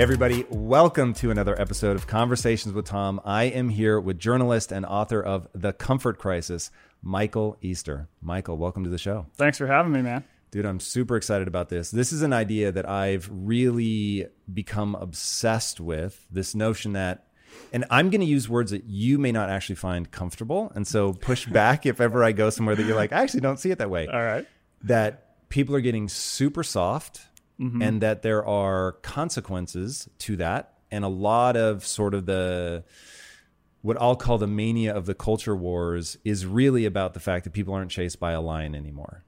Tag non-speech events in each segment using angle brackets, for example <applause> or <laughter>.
Everybody, welcome to another episode of Conversations with Tom. I am here with journalist and author of The Comfort Crisis, Michael Easter. Michael, welcome to the show. Thanks for having me, man. Dude, I'm super excited about this. This is an idea that I've really become obsessed with this notion that, and I'm going to use words that you may not actually find comfortable. And so push <laughs> back if ever I go somewhere that you're like, I actually don't see it that way. All right. That people are getting super soft mm-hmm. and that there are consequences to that. And a lot of sort of the, what I'll call the mania of the culture wars is really about the fact that people aren't chased by a lion anymore.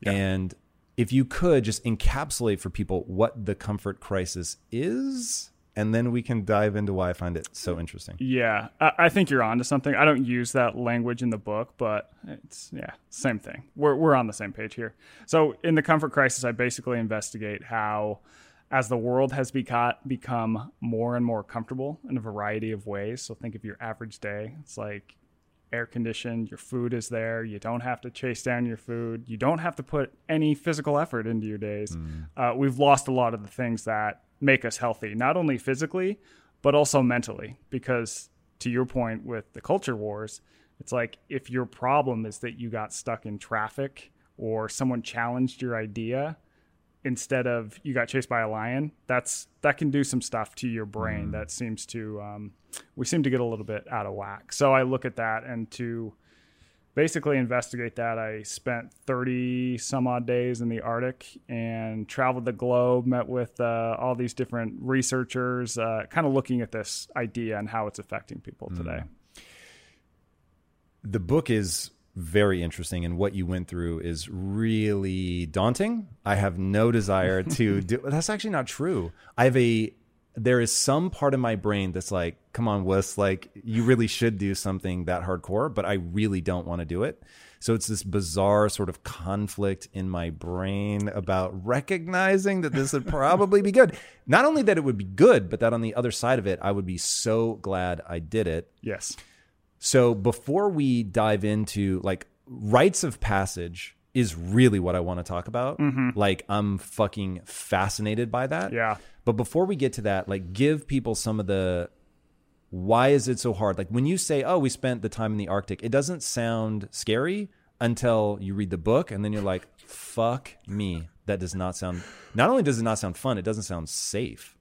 Yeah. And if you could just encapsulate for people what the comfort crisis is, and then we can dive into why I find it so interesting. Yeah, I, I think you're on to something. I don't use that language in the book, but it's yeah, same thing. We're we're on the same page here. So in the comfort crisis, I basically investigate how, as the world has beca- become more and more comfortable in a variety of ways. So think of your average day. It's like air conditioned, your food is there, you don't have to chase down your food, you don't have to put any physical effort into your days. Mm. Uh, we've lost a lot of the things that make us healthy, not only physically, but also mentally. Because to your point with the culture wars, it's like if your problem is that you got stuck in traffic or someone challenged your idea instead of you got chased by a lion, that's that can do some stuff to your brain mm. that seems to um, we seem to get a little bit out of whack. So I look at that and to basically investigate that, I spent 30 some odd days in the Arctic and traveled the globe, met with uh, all these different researchers, uh, kind of looking at this idea and how it's affecting people mm. today. The book is very interesting and what you went through is really daunting. I have no desire to <laughs> do that's actually not true. I have a there is some part of my brain that's like, come on, Wuss, like you really should do something that hardcore, but I really don't want to do it. So it's this bizarre sort of conflict in my brain about recognizing that this would probably be good. Not only that it would be good, but that on the other side of it, I would be so glad I did it. Yes. So before we dive into like rites of passage is really what I want to talk about. Mm-hmm. Like I'm fucking fascinated by that. Yeah. But before we get to that, like give people some of the why is it so hard? Like when you say, "Oh, we spent the time in the Arctic," it doesn't sound scary until you read the book and then you're like, "Fuck me." That does not sound Not only does it not sound fun, it doesn't sound safe.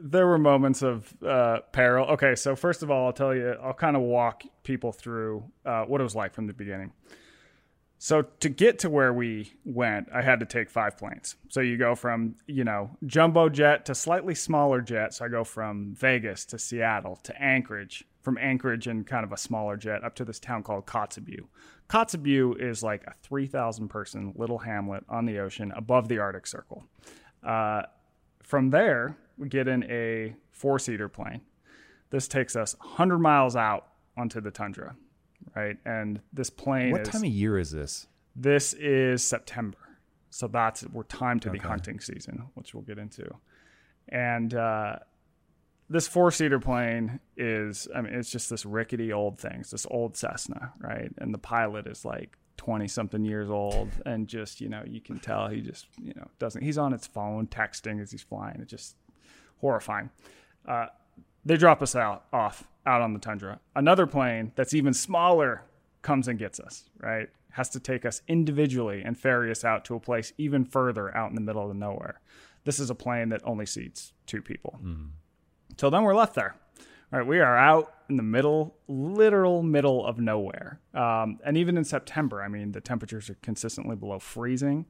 There were moments of uh, peril. Okay, so first of all, I'll tell you, I'll kind of walk people through uh, what it was like from the beginning. So to get to where we went, I had to take five planes. So you go from, you know, jumbo jet to slightly smaller jet. So I go from Vegas to Seattle to Anchorage, from Anchorage in kind of a smaller jet up to this town called Kotzebue. Kotzebue is like a 3,000 person little hamlet on the ocean above the Arctic Circle. Uh, from there, we get in a four seater plane. This takes us 100 miles out onto the tundra right? And this plane. What is, time of year is this? This is September, so that's we're time to okay. the hunting season, which we'll get into. And uh, this four seater plane is, I mean, it's just this rickety old thing. It's this old Cessna, right? And the pilot is like 20 something years old <laughs> and just, you know, you can tell he just, you know, doesn't, he's on his phone texting as he's flying. It's just horrifying. Uh, they drop us out off out on the tundra. Another plane that's even smaller comes and gets us, right? Has to take us individually and ferry us out to a place even further out in the middle of nowhere. This is a plane that only seats two people. Till then, we're left there. All right, we are out in the middle, literal middle of nowhere. Um, and even in September, I mean, the temperatures are consistently below freezing.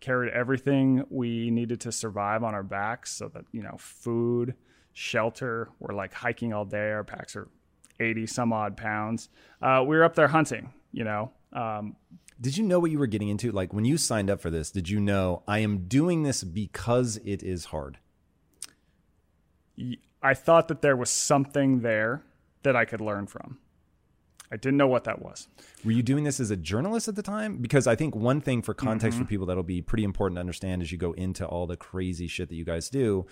Carried everything we needed to survive on our backs so that, you know, food, shelter, we're like hiking all day. Our packs are 80 some odd pounds. Uh, we were up there hunting, you know. Um, Did you know what you were getting into? Like when you signed up for this, did you know I am doing this because it is hard? I thought that there was something there that I could learn from. I didn't know what that was. Were you doing this as a journalist at the time? Because I think one thing for context for people that'll be pretty important to understand as you go into all the crazy shit that you guys do.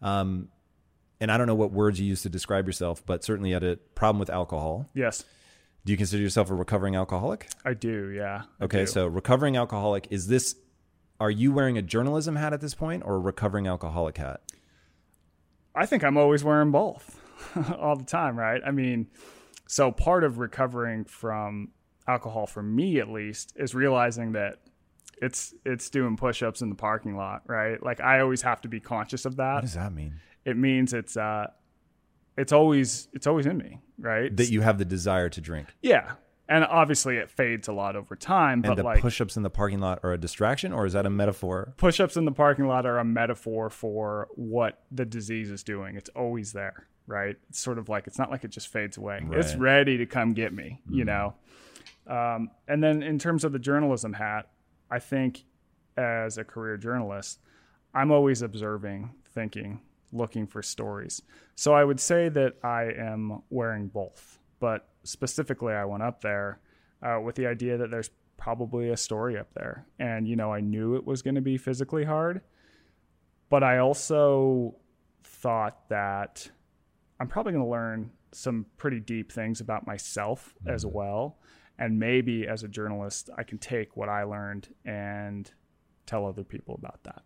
Um, and I don't know what words you use to describe yourself, but certainly you had a problem with alcohol. Yes, Do you consider yourself a recovering alcoholic? I do. Yeah. I Okay, do. so recovering alcoholic is this? Are you wearing a journalism hat at this point, or a recovering alcoholic hat? I think I'm always wearing both <laughs> all the time, right? I mean, so part of recovering from alcohol for me at least is realizing that it's it's doing push-ups in the parking lot, right? Like I always have to be conscious of that. What does that mean? It means it's uh it's always it's always in me, right? That you have the desire to drink, yeah. And obviously it fades a lot over time, and but the like push-ups in the parking lot are a distraction, or is that a metaphor? push-ups in the parking lot are a metaphor for what the disease is doing. It's always there, right? It's sort of like it's not like it just fades away. It's ready to come get me, you know. Um, and then in terms of the journalism hat, I think as a career journalist, I'm always observing, thinking, looking for stories. So I would say that I am wearing both, but specifically, I went up there uh, with the idea that there's probably a story up there, and you know, I knew it was going to be physically hard, but I also thought that I'm probably going to learn some pretty deep things about myself as well. And maybe as a journalist, I can take what I learned and tell other people about that.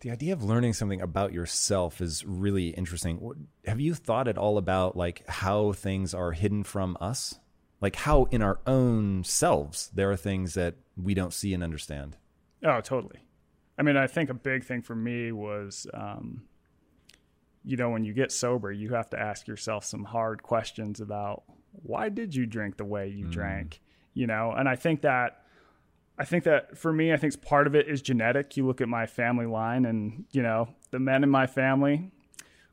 The idea of learning something about yourself is really interesting. Have you thought at all about like how things are hidden from us? Like how in our own selves there are things that we don't see and understand. Oh, totally. I mean, I think a big thing for me was, um, you know, when you get sober, you have to ask yourself some hard questions about why did you drink the way you drank, you know? And I think that, I think that for me, I think part of it is genetic. You look at my family line, and you know, the men in my family,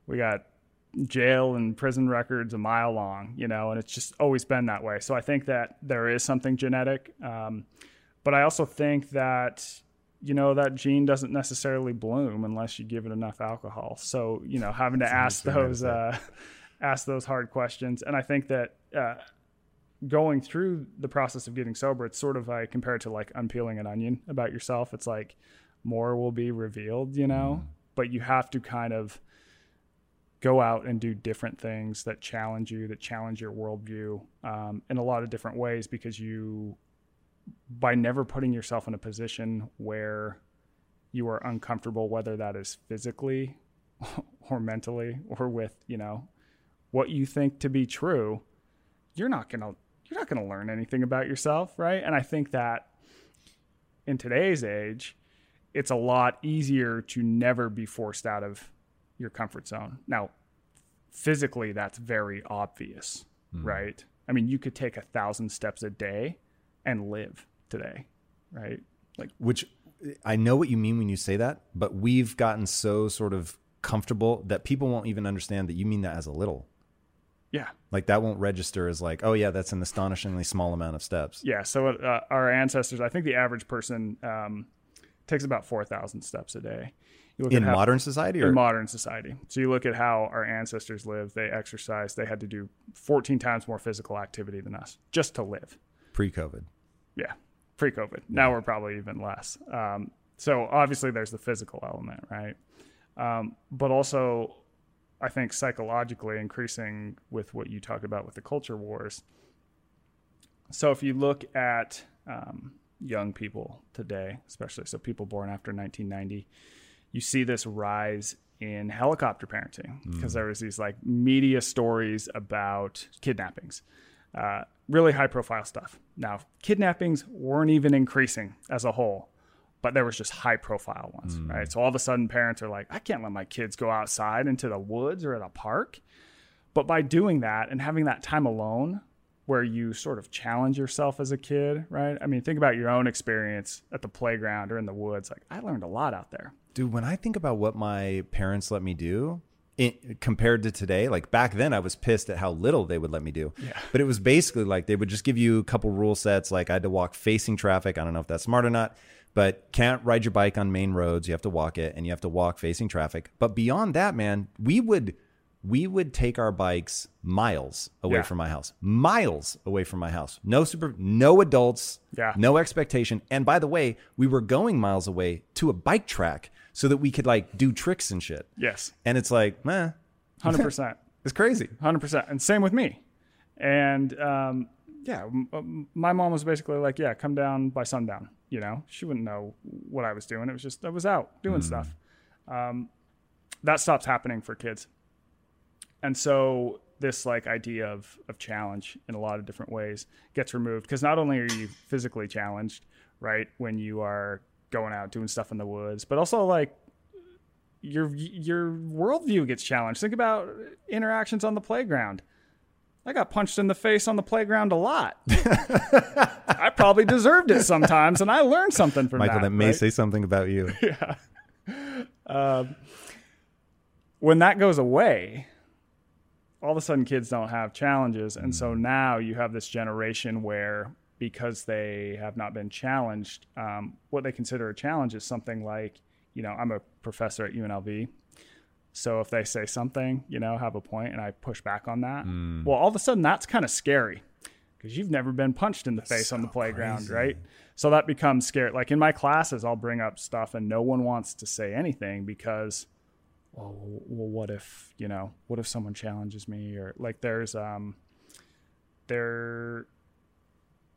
we got jail and prison records a mile long, you know, and it's just always been that way. So I think that there is something genetic. Um, but I also think that, you know, that gene doesn't necessarily bloom unless you give it enough alcohol. So, you know, having to ask those, uh, <laughs> ask those hard questions. And I think that, uh, going through the process of getting sober, it's sort of I compare it to like unpeeling an onion about yourself. It's like more will be revealed, you know, but you have to kind of go out and do different things that challenge you, that challenge your worldview um, in a lot of different ways because you, by never putting yourself in a position where you are uncomfortable, whether that is physically <laughs> or mentally or with, you know, what you think to be true, you're not going to you're not going to learn anything about yourself, right? And I think that in today's age, it's a lot easier to never be forced out of your comfort zone. Now, physically, that's very obvious, mm-hmm. right? I mean, you could take a thousand steps a day and live today, right? Like, Which I know what you mean when you say that, but we've gotten so sort of comfortable that people won't even understand that you mean that as a little. Yeah, Like that won't register as like, oh yeah, that's an astonishingly small amount of steps. yeah. So uh, our ancestors, I think the average person um, takes about four thousand steps a day. You look In at how- modern society, or in modern society. So you look at how our ancestors lived, they exercised, they had to do 14 times more physical activity than us just to live. pre-COVID. Yeah, pre COVID. Now we're probably even less. Um, so obviously there's the physical element, right? Um, but also, I think psychologically increasing with what you talked about with the culture wars. So if you look at um, young people today, especially so people born after 1990, you see this rise in helicopter parenting because there was these like media stories about kidnappings. Uh, really high profile stuff. Now, kidnappings weren't even increasing as a whole, but there was just high profile ones, right? Mm. So all of a sudden, parents are like, I can't let my kids go outside into the woods or at a park. But by doing that and having that time alone, where you sort of challenge yourself as a kid, right? I mean, think about your own experience at the playground or in the woods. Like, I learned a lot out there. Dude, when I think about what my parents let me do it, compared to today, like back then I was pissed at how little they would let me do. Yeah. But it was basically like they would just give you a couple rule sets. Like I had to walk facing traffic. I don't know if that's smart or not, but can't ride your bike on main roads. You have to walk it and you have to walk facing traffic. But beyond that, man, we would we would take our bikes miles away Yeah. from my house. Miles away from my house. No super no adults. Yeah. No expectation. And by the way, we were going miles away to a bike track so that we could like do tricks and shit. Yes, And it's like, man, <laughs> 100%. it's crazy. hundred percent, and same with me. And um, yeah, my mom was basically like, "Yeah, come down by sundown." You know, she wouldn't know what I was doing. It was just I was out doing stuff. Um, that stops happening for kids, and so this like idea of of challenge in a lot of different ways gets removed because not only are you physically challenged, right, when you are going out doing stuff in the woods, but also like your your worldview gets challenged. Think about interactions on the playground. I got punched in the face on the playground a lot. <laughs> I probably deserved it sometimes, and I learned something from Michael, that. that may right? say something about you. <laughs> Yeah. when that goes away, all of a sudden kids don't have challenges. And Mm. so now you have this generation where, because they have not been challenged, um, what they consider a challenge is something like, you know, I'm a professor at UNLV. So if they say something, you know, have a point and I push back on that, Mm. well, all of a sudden that's kind of scary because you've never been punched in the face on the playground, right? So that becomes scary. Like in my classes, I'll bring up stuff and no one wants to say anything because well, well, what if you know? What if someone challenges me or like there's um, there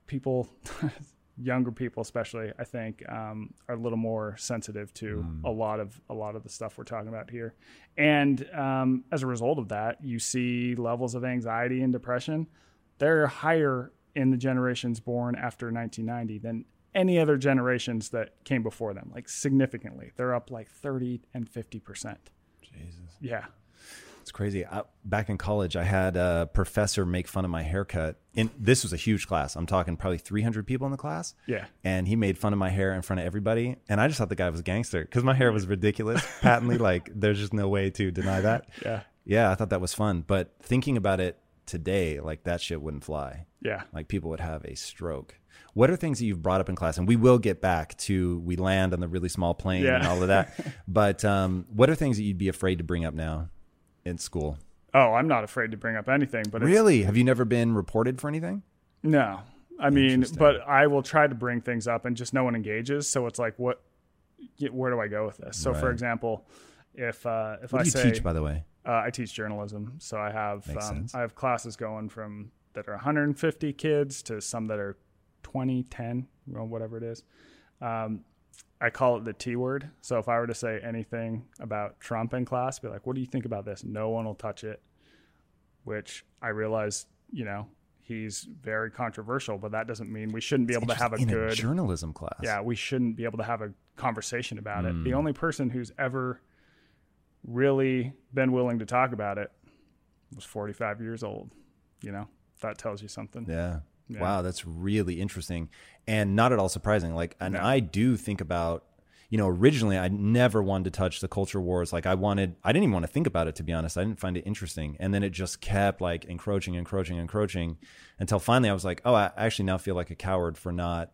people, <laughs> younger people especially, I think, um, are a little more sensitive to a lot of a lot of the stuff we're talking about here, and um, as a result of that, you see levels of anxiety and depression. They're higher in the generations born after 1990 than any other generations that came before them, like significantly. They're up like 30 and 50 percent. Jesus. Yeah. It's crazy. I, back in college, I had a professor make fun of my haircut. And this was a huge class. I'm talking probably 300 people in the class. Yeah. And he made fun of my hair in front of everybody. And I just thought the guy was a gangster because my hair was ridiculous, <laughs> patently. Like, there's just no way to deny that. Yeah. Yeah, I thought that was fun. But thinking about it today, like, that shit wouldn't fly. Yeah. Like, people would have a stroke. What are things that you've brought up in class? And we will get back to we land on the really small plane and all of that. <laughs> but um, what are things that you'd be afraid to bring up now in school? Oh, I'm not afraid to bring up anything, but it's, Really? Have you never been reported for anything? no. I mean, but I will try to bring things up and just no one engages. So it's like, what, where do I go with this? So for example, if, uh, if What I say, teach, by the way? Uh, I teach journalism, so I have um. I have classes going from that are 150 kids to some that are 20, 10, whatever it is. Um, I call it the T word. So if I were to say anything about Trump in class, be like, "What do you think about this?" No one will touch it. Which I realize, you know, he's very controversial, but that doesn't mean we shouldn't be able to have a good a journalism class. yeah, we shouldn't be able to have a conversation about it. Hmm. The only person who's ever really been willing to talk about it was 45 years old. You know, that tells you something. Yeah. Yeah. Wow, that's really interesting and not at all surprising. Like, and No. I do think about, you know, originally I never wanted to touch the culture wars. Like, I wanted, I didn't even want to think about it, to be honest. I didn't find it interesting. And then it just kept like encroaching, encroaching, encroaching until finally I was like, oh, I actually now feel like a coward for not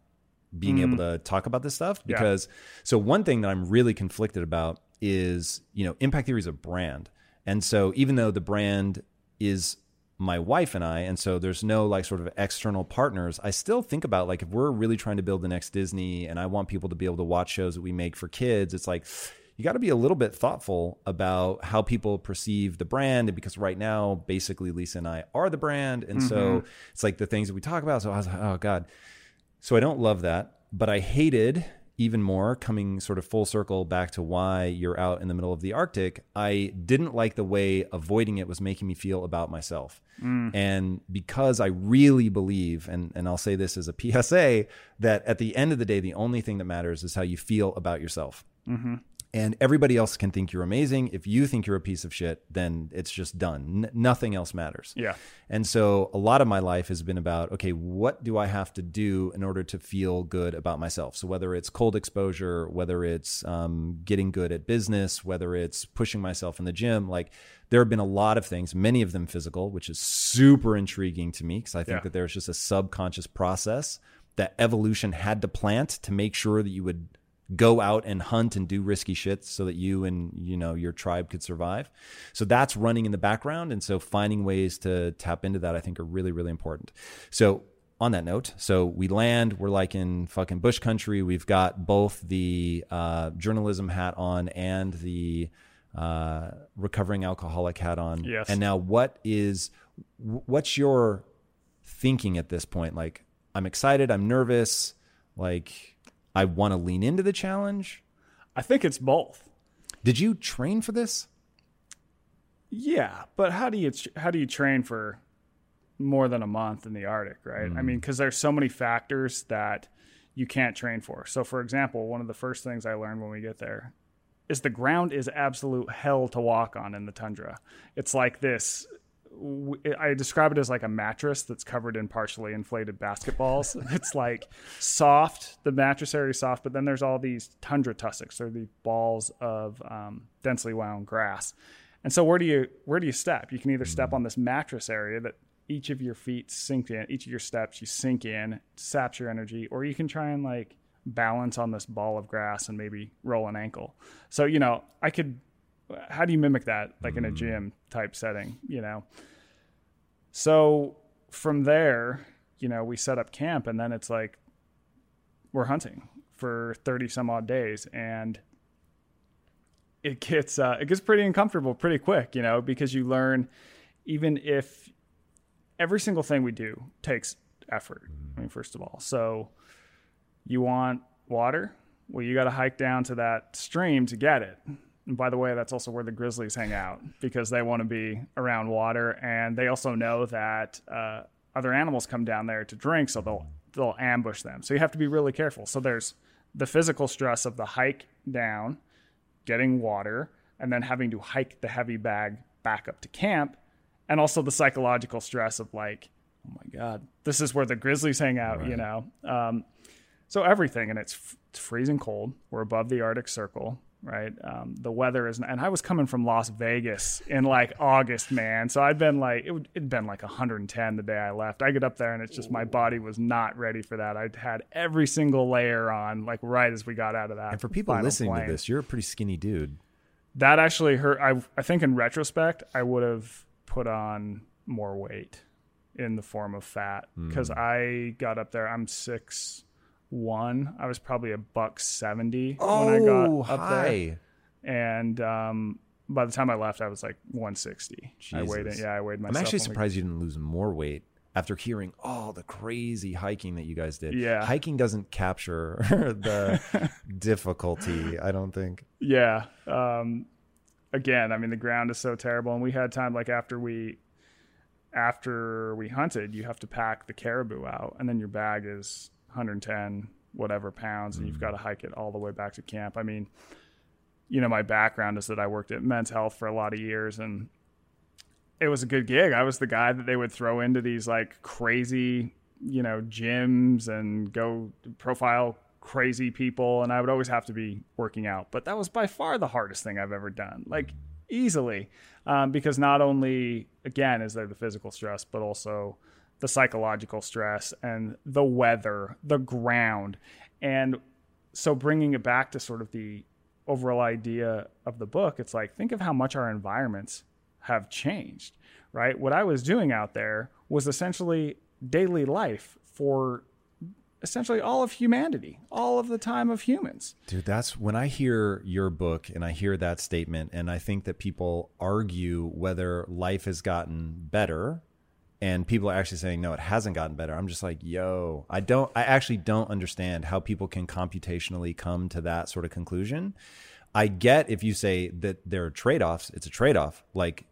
being able mm. to talk about this stuff Yeah. because so one thing that I'm really conflicted about is you know impact theory is a brand and so even though the brand is my wife and I and so there's no like sort of external partners. I still think about like if we're really trying to build the next Disney and I want people to be able to watch shows that we make for kids it's like you got to be a little bit thoughtful about how people perceive the brand and because right now basically Lisa and I are the brand and so mm-hmm. it's like the things that we talk about so I was like oh god. So I don't love that, but I hated even more, coming sort of full circle back to why you're out in the middle of the Arctic, I didn't like the way avoiding it was making me feel about myself. Mm. And because I really believe, and, and I'll say this as a PSA, that at the end of the day, the only thing that matters is how you feel about yourself. Mm-hmm. And everybody else can think you're amazing. If you think you're a piece of shit, then it's just done. N- nothing else matters. Yeah. And so a lot of my life has been about okay, what do I have to do in order to feel good about myself? So whether it's cold exposure, whether it's um, getting good at business, whether it's pushing myself in the gym, like there have been a lot of things, many of them physical, which is super intriguing to me because I think Yeah. that there's just a subconscious process that evolution had to plant to make sure that you would go out and hunt and do risky shit so that you and you know your tribe could survive. So that's running in the background. And so finding ways to tap into that i think are really really important. So on that note so we land we're like in fucking bush country. We've got both the uh, journalism hat on and the uh, recovering alcoholic hat on. Yes. and now what is what's your thinking at this point? Like i'm excited i'm nervous like i want to lean into the challenge I think it's both. did you train for this Yeah, but how do you how do you train for more than a month in the Arctic, right? I hmm. mean, because there's so many factors that you can't train for. So, for example, one of the first things I learned when we get there is the ground is absolute hell to walk on in the tundra. It's like this. I describe it as like a mattress that's covered in partially inflated basketballs. <laughs> it's like soft. The mattress area is soft, but then there's all these tundra tussocks. They're the balls of um, densely wound grass. And so where do you where do you step? You can either step on this mattress area that each of your feet sink in, each of your steps you sink in, saps your energy, or you can try and like balance on this ball of grass and maybe roll an ankle. So, you know, I could how do you mimic that like in a gym type setting, you know? So from there, you know, we set up camp and then it's like we're hunting for 30 some odd days and it gets uh, it gets pretty uncomfortable pretty quick, you know, because you learn even if every single thing we do takes effort. I mean, first of all, so you want water, well, you got to hike down to that stream to get it. And by the way, that's also where the grizzlies hang out because they want to be around water, and they also know that uh, other animals come down there to drink, so they'll they'll ambush them. So you have to be really careful. So there's the physical stress of the hike down, getting water, and then having to hike the heavy bag back up to camp, and also the psychological stress of like, oh my god, this is where the grizzlies hang out, you know. Um, so everything, and it's, f- it's freezing cold. We're above the Arctic Circle, right? Um, the weather is, and I was coming from Las Vegas in like August, man. So I'd been like, it would, it'd been like 110 the day I left. I get up there, and it's just my body was not ready for that. I'd had every single layer on, like right as we got out of that. and for people listening plane to this you're a pretty skinny dude that actually hurt. I I think in retrospect, I would have put on more weight in the form of fat because I got up there. I'm six one. I was probably a buck seventy when I Oh, got up there, and um, by the time I left, I was like 160. I weighed it. Yeah, I weighed myself. i'm actually surprised you didn't lose more weight after hearing all the crazy hiking that you guys did Yeah. hiking doesn't capture <laughs> the <laughs> difficulty i don't think Yeah. Um, again, I mean, the ground is so terrible, and we had time like after we after we hunted, you have to pack the caribou out, and then your bag is 110 whatever pounds, and you've got to hike it all the way back to camp. I mean, you know, my background is that I worked at Men's Health for a lot of years, and it was a good gig. I was the guy that they would throw into these like crazy, you know, gyms and go profile crazy people. And I would always have to be working out. But that was by far the hardest thing I've ever done, like easily. Um, because not only, again, is there the physical stress, but also the psychological stress and the weather, the ground. And so bringing it back to sort of the overall idea of the book, it's like, think of how much our environments have changed, right? What I was doing out there was essentially daily life for essentially all of humanity, all of the time of humans. Dude, that's when I hear your book and I hear that statement, and I think that people argue whether life has gotten better and people are actually saying no it hasn't gotten better. I'm just like yo i don't i actually don't understand how people can computationally come to that sort of conclusion. I get if you say that there are trade-offs it's a trade-off like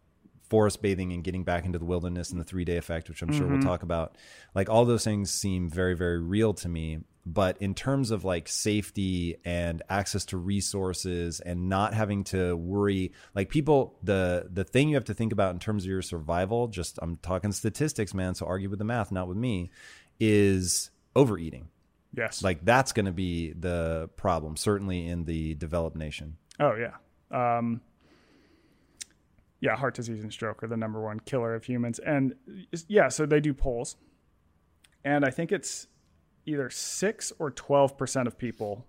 forest bathing and getting back into the wilderness and the three day effect which i'm sure we'll mm-hmm. talk about. Like all those things seem very very real to me but in terms of like safety and access to resources and not having to worry like people the the thing you have to think about in terms of your survival just i'm talking statistics man so argue with the math not with me is overeating Yes. like that's going to be the problem certainly in the developed nation Oh yeah. Um, yeah, heart disease and stroke are the number one killer of humans, and yeah, so they do polls, and I think it's either six or twelve percent of people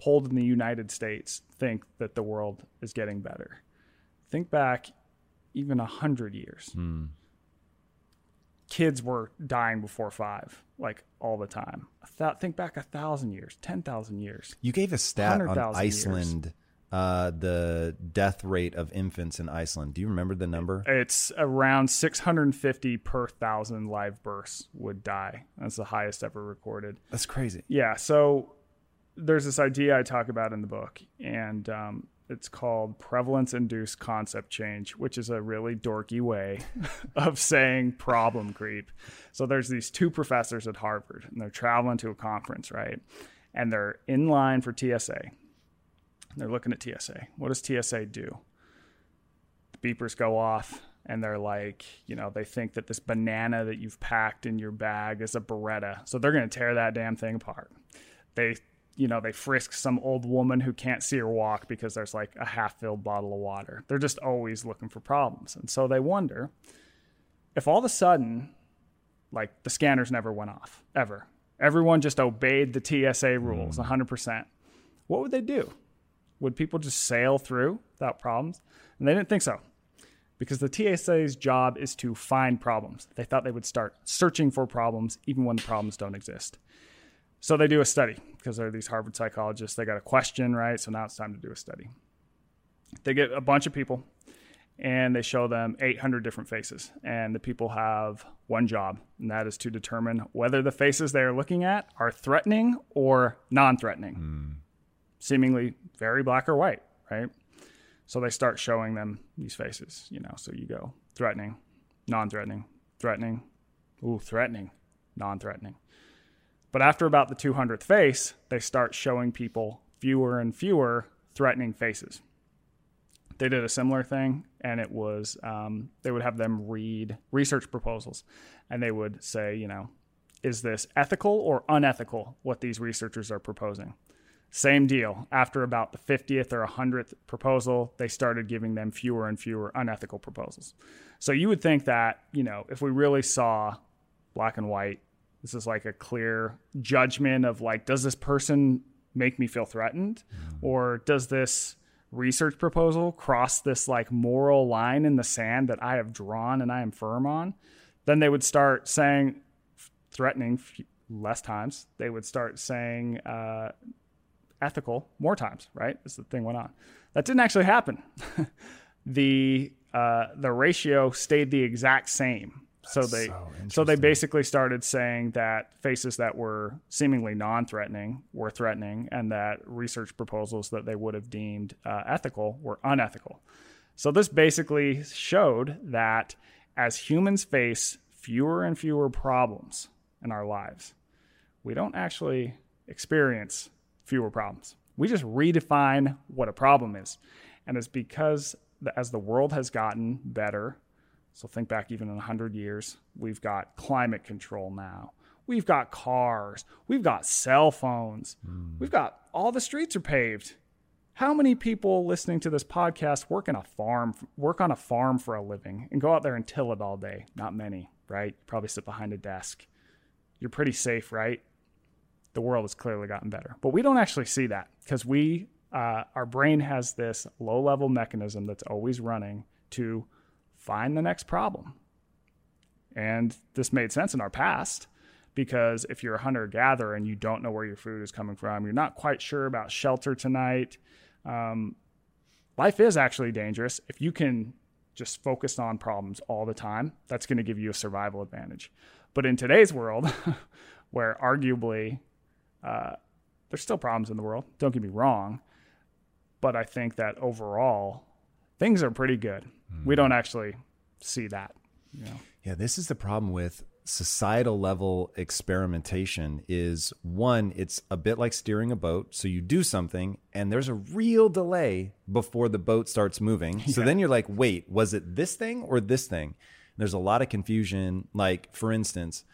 polled in the United States think that the world is getting better. Think back even a hundred years. Hmm. Kids were dying before five, like all the time. Thou- think back a thousand years, ten thousand years. you gave a stat on Iceland years. Uh, the death rate of infants in iceland do you remember the number It's around 650 per thousand live births would die. That's the highest ever recorded. that's crazy Yeah. So there's this idea I talk about in the book, and um, it's called prevalence induced concept change, which is a really dorky way <laughs> of saying problem creep. So there's these two professors at Harvard, and they're traveling to a conference, right? And they're in line for TSA. They're looking at TSA. What does TSA do? The beepers go off and they're like, you know, they think that this banana that you've packed in your bag is a Beretta. So they're going to tear that damn thing apart. They, you know, they frisk some old woman who can't see her walk because there's like a half filled bottle of water. They're just always looking for problems. And so they wonder if all of a sudden, like the scanners never went off, ever. Everyone just obeyed the TSA rules mm. 100%. What would they do? Would people just sail through without problems? And they didn't think so because the TSA's job is to find problems. They thought they would start searching for problems even when the problems don't exist. So they do a study because they're these Harvard psychologists. They got a question, right? So now it's time to do a study. They get a bunch of people and they show them 800 different faces. And the people have one job, and that is to determine whether the faces they are looking at are threatening or non threatening hmm. Seemingly very black or white, right? So they start showing them these faces, you know. So you go threatening, non-threatening, threatening, ooh, threatening, non-threatening. But after about the 200th face, they start showing people fewer and fewer threatening faces. They did a similar thing, and it was um, they would have them read research proposals, and they would say, you know, is this ethical or unethical what these researchers are proposing? Same deal. After about the 50th or 100th proposal, they started giving them fewer and fewer unethical proposals. So you would think that, you know, if we really saw black and white, this is like a clear judgment of like, does this person make me feel threatened? Or does this research proposal cross this like moral line in the sand that I have drawn and I am firm on? Then they would start saying, threatening less times. They would start saying, uh, ethical more times, right? As the thing went on. That didn't actually happen. <laughs> the uh, the ratio stayed the exact same. so they so, they basically started saying that faces that were seemingly non-threatening were threatening, and that research proposals that they would have deemed uh, ethical were unethical. So this basically showed that as humans face fewer and fewer problems in our lives, we don't actually experience fewer problems. We just redefine what a problem is. And it's because the, as the world has gotten better, so think back even in 100 years, we've got climate control now. We've got cars. We've got cell phones. Hmm. We've got all the streets are paved. How many people listening to this podcast work in a farm, work on a farm for a living and go out there and till it all day? Not many, right? Probably sit behind a desk. You're pretty safe, right? The world has clearly gotten better. But we don't actually see that because we, uh, our brain has this low level mechanism that's always running to find the next problem. And this made sense in our past because if you're a hunter gatherer and you don't know where your food is coming from, you're not quite sure about shelter tonight. Um, life is actually dangerous. If you can just focus on problems all the time, that's going to give you a survival advantage. But in today's world, <laughs> where arguably uh, there's still problems in the world, don't get me wrong, but I think that overall things are pretty good. Mm. We don't actually see that. You know? Yeah, this is the problem with societal level experimentation is one it's a bit like steering a boat so you do something and there's a real delay before the boat starts moving <laughs> yeah. so then you're like wait was it this thing or this thing there's a lot of confusion like for instance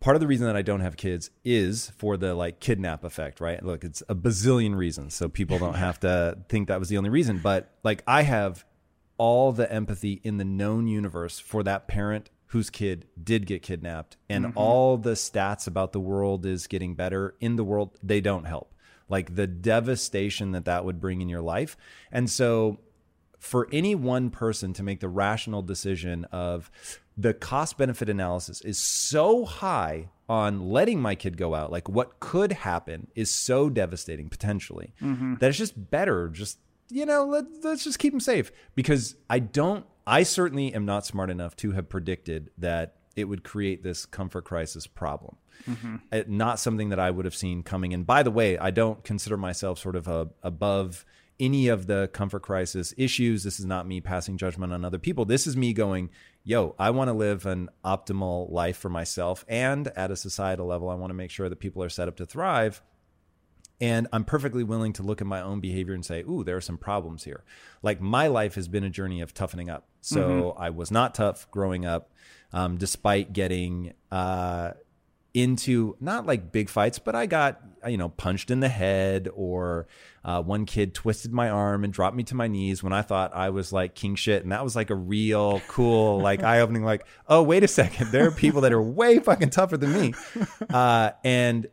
part of the reason that I don't have kids is for the like kidnap effect, right? Look, it's a bazillion reasons. So people don't have to think that was the only reason. But like I have all the empathy in the known universe for that parent whose kid did get kidnapped and mm-hmm. all the stats about the world is getting better in the world they don't help like the devastation that that would bring in your life and so for any one person to make the rational decision of the cost benefit analysis is so high on letting my kid go out like what could happen is so devastating potentially mm-hmm. that it's just better just you know let, let's just keep them safe because i don't I certainly am not smart enough to have predicted that it would create this comfort crisis problem. Mm-hmm. It, not something that I would have seen coming. And by the way, I don't consider myself sort of a, above any of the comfort crisis issues. This is not me passing judgment on other people. This is me going, yo, I want to live an optimal life for myself. And at a societal level, I want to make sure that people are set up to thrive. And I'm perfectly willing to look at my own behavior and say, ooh, there are some problems here. Like my life has been a journey of toughening up. So mm-hmm. I was not tough growing up, um, despite getting uh, into not like big fights, but I got, you know, punched in the head or uh, one kid twisted my arm and dropped me to my knees when I thought I was like king shit. And that was like a real cool, <laughs> like eye opening, like, oh, wait a second. There are people that are way fucking tougher than me. Uh, and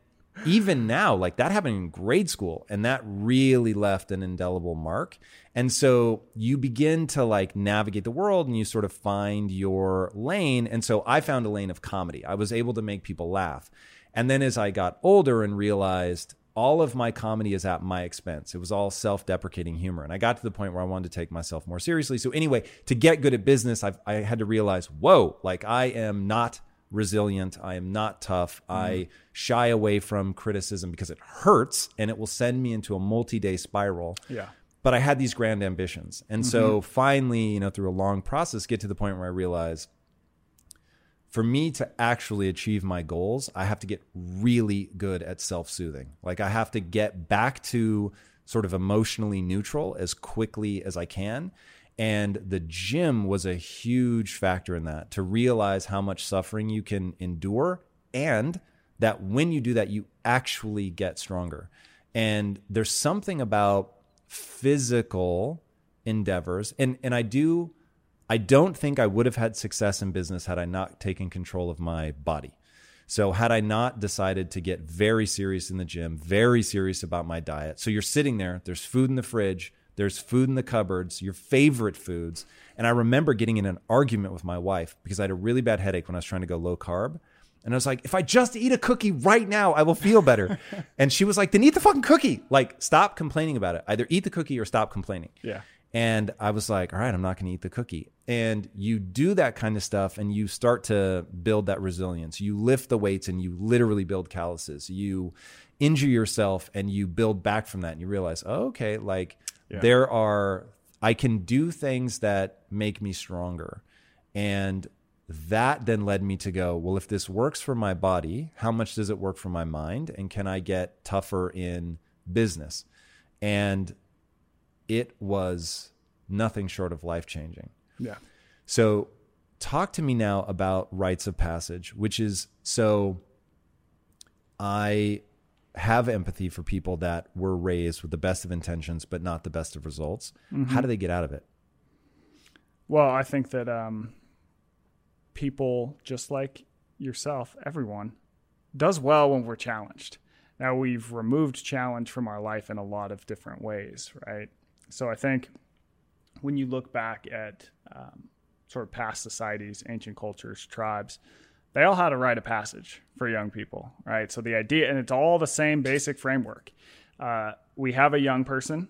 even now, like that happened in grade school, and that really left an indelible mark. And so you begin to like navigate the world and you sort of find your lane. And so I found a lane of comedy. I was able to make people laugh. And then as I got older and realized all of my comedy is at my expense, it was all self deprecating humor. And I got to the point where I wanted to take myself more seriously. So, anyway, to get good at business, I've, I had to realize whoa, like I am not resilient. I am not tough. Mm. I shy away from criticism because it hurts and it will send me into a multi day spiral. Yeah. But I had these grand ambitions. And mm-hmm. so finally, you know, through a long process, get to the point where I realized for me to actually achieve my goals, I have to get really good at self soothing. Like I have to get back to sort of emotionally neutral as quickly as I can. And the gym was a huge factor in that to realize how much suffering you can endure and that when you do that, you actually get stronger. And there's something about physical endeavors. And, and I do, I don't think I would have had success in business had I not taken control of my body. So, had I not decided to get very serious in the gym, very serious about my diet, so you're sitting there, there's food in the fridge, there's food in the cupboards, your favorite foods. And I remember getting in an argument with my wife because I had a really bad headache when I was trying to go low carb. And I was like, if I just eat a cookie right now, I will feel better. <laughs> and she was like, then eat the fucking cookie. Like, stop complaining about it. Either eat the cookie or stop complaining. Yeah. And I was like, all right, I'm not going to eat the cookie. And you do that kind of stuff and you start to build that resilience. You lift the weights and you literally build calluses. You injure yourself and you build back from that and you realize, oh, okay, like yeah. There are I can do things that make me stronger. And that then led me to go, well, if this works for my body, how much does it work for my mind? And can I get tougher in business? And it was nothing short of life changing. Yeah. So, talk to me now about rites of passage, which is so I have empathy for people that were raised with the best of intentions but not the best of results. Mm-hmm. How do they get out of it? Well, I think that um, people, just like yourself, everyone, does well when we're challenged. Now, we've removed challenge from our life in a lot of different ways, right? So I think when you look back at um, sort of past societies, ancient cultures, tribes, they all had a rite of passage for young people, right? So the idea, and it's all the same basic framework. Uh, we have a young person.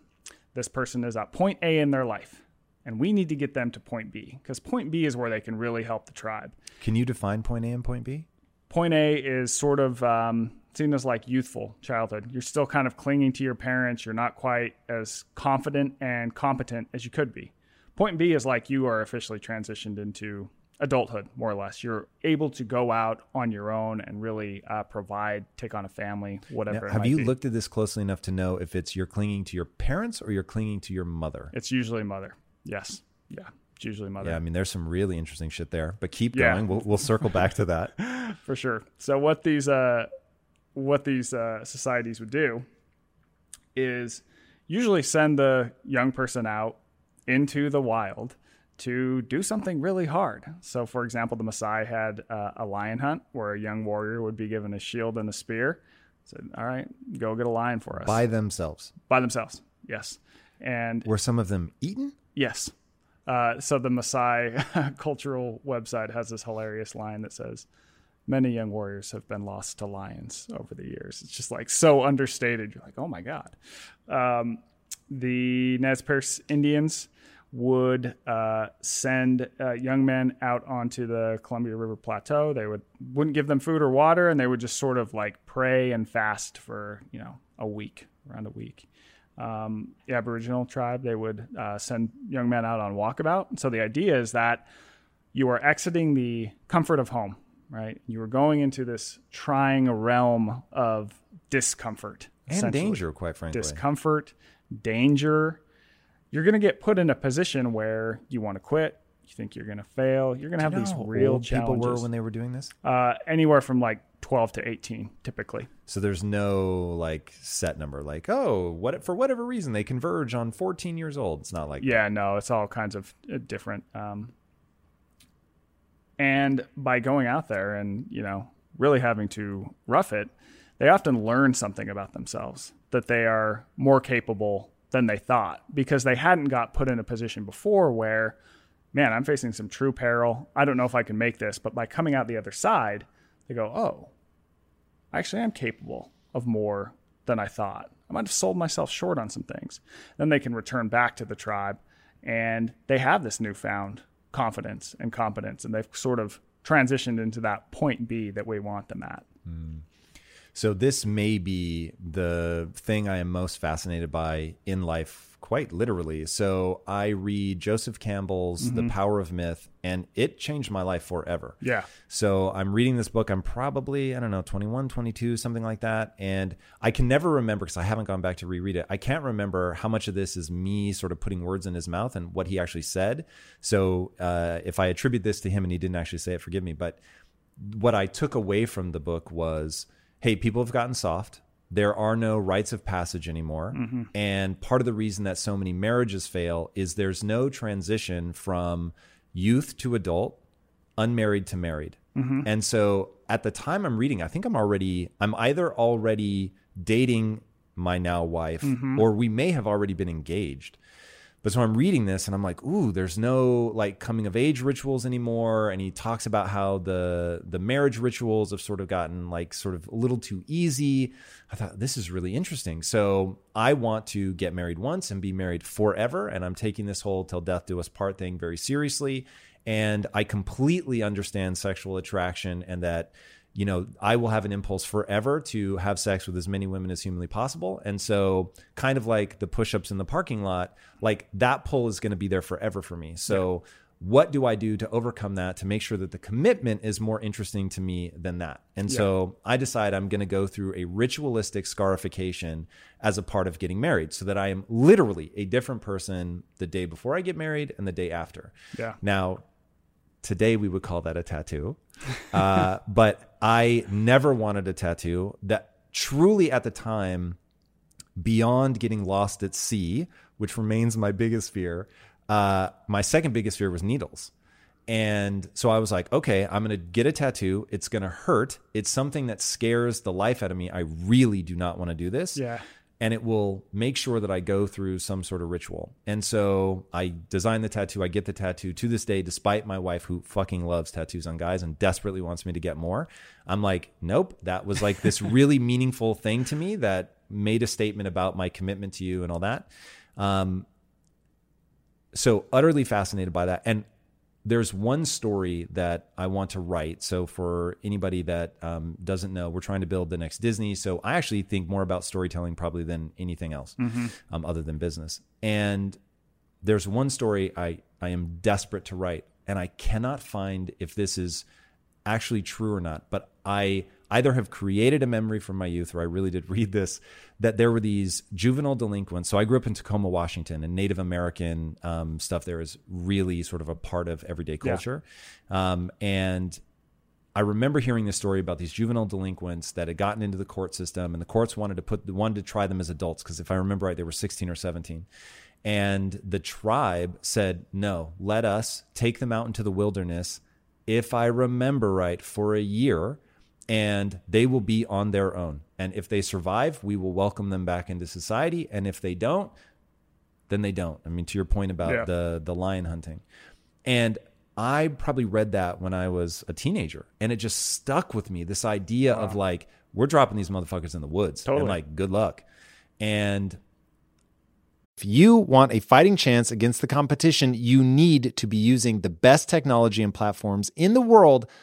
This person is at point A in their life. and we need to get them to point B because point B is where they can really help the tribe. Can you define point A and point B? Point A is sort of um, seen as like youthful childhood. You're still kind of clinging to your parents. You're not quite as confident and competent as you could be. Point B is like you are officially transitioned into adulthood, more or less. You're able to go out on your own and really uh, provide, take on a family, whatever. Now, have you be. looked at this closely enough to know if it's you're clinging to your parents or you're clinging to your mother? It's usually mother. Yes. Yeah. It's usually mother. Yeah, I mean, there's some really interesting shit there, but keep Yeah. going. We'll, we'll circle back to that. <laughs> for sure. So what these uh, what these uh, societies would do is usually send the young person out into the wild to do something really hard. So, for example, the Maasai had uh, a lion hunt where a young warrior would be given a shield and a spear. Said, "All right, go get a lion for us By themselves. by themselves." Yes, and Were some of them eaten? Yes. Uh, so the Maasai <laughs> cultural website has this hilarious line that says, "Many young warriors have been lost to lions over the years." It's just like so understated. You're like, "Oh my god." Um, the Nez Perce Indians would uh, send uh, young men out onto the Columbia River Plateau. They would wouldn't give them food or water, and they would just sort of like pray and fast for you know a week, around a week um, the Aboriginal tribe, they would uh, send young men out on walkabout. So the idea is that you are exiting the comfort of home, right? You are going into this trying realm of discomfort And danger, quite frankly. discomfort, danger. You're going to get put in a position where you want to quit. You think you're going to fail. You're going to have these real old people challenges. were when they were doing this? uh, anywhere from like 12 to 18, typically. So there's no like set number, like oh, what for whatever reason they converge on 14 years old. It's not like yeah no it's all kinds of uh, different um, and by going out there and you know really having to rough it they often learn something about themselves that they are more capable than they thought because they hadn't got put in a position before where man i'm facing some true peril i don't know if i can make this but by coming out the other side they go oh I actually am capable of more than I thought. I might have sold myself short on some things. Then they can return back to the tribe and they have this newfound confidence and competence, and they've sort of transitioned into that point B that we want them at. Hmm. So this may be the thing I am most fascinated by in life, quite literally. So I read Joseph Campbell's The Power of Myth, and it changed my life forever. Yeah. So I'm reading this book. I'm probably, I don't know, 21, 22, something like that. And I can never remember because I haven't gone back to reread it. I can't remember how much of this is me sort of putting words in his mouth and what he actually said. So uh, if I attribute this to him and he didn't actually say it, forgive me. But what I took away from the book was hey, people have gotten soft. There are no rites of passage anymore. Mm-hmm. And part of the reason that so many marriages fail is there's no transition from youth to adult, unmarried to married. Mm-hmm. And so at the time I'm reading, I think I'm already, I'm either already dating my now wife mm-hmm. or we may have already been engaged. But so I'm reading this and I'm like, ooh, there's no like coming of age rituals anymore. And he talks about how the the marriage rituals have sort of gotten like sort of a little too easy. I thought this is really interesting. So I want to get married once and be married forever. And I'm taking this whole till death do us part thing very seriously. And I completely understand sexual attraction and that you know, I will have an impulse forever to have sex with as many women as humanly possible. And so, kind of like the push ups in the parking lot, like that pull is going to be there forever for me. So, what do I do to overcome that to make sure that the commitment is more interesting to me than that? And so, I decide I'm going to go through a ritualistic scarification as a part of getting married so that I am literally a different person the day before I get married and the day after. Yeah. Now, today we would call that a tattoo. <laughs> Uh, but I never wanted a tattoo that truly at the time, beyond getting lost at sea, which remains my biggest fear, uh, my second biggest fear was needles. And so I was like, okay, I'm going to get a tattoo. It's going to hurt. It's something that scares the life out of me. I really do not want to do this Yeah. And it will make sure that I go through some sort of ritual. And so I design the tattoo. I get the tattoo to this day, despite my wife who fucking loves tattoos on guys and desperately wants me to get more. I'm like, nope. That was like this <laughs> really meaningful thing to me that made a statement about my commitment to you and all that. Um, so utterly fascinated by that. And there's one story that I want to write. So for anybody that um, doesn't know, we're trying to build the next Disney. So I actually think more about storytelling probably than anything else, um, other than business. And there's one story I I am desperate to write, and I cannot find if this is actually true or not. But I either have created a memory from my youth, or I really did read this, that there were these juvenile delinquents. So I grew up in Tacoma, Washington, and Native American um, stuff there is really sort of a part of everyday culture. Um, and I remember hearing this story about these juvenile delinquents that had gotten into the court system, and the courts wanted to put wanted to try them as adults because if I remember right, they were 16 or 17. And the tribe said, "No, let us take them out into the wilderness, if I remember right, for a year, and they will be on their own. And if they survive, we will welcome them back into society. And if they don't, then they don't. I mean, to your point about Yeah. the the lion hunting, and I probably read that when I was a teenager, and it just stuck with me. This idea of like we're dropping these motherfuckers in the woods, and like good luck. And If you want a fighting chance against the competition, you need to be using the best technology and platforms in the world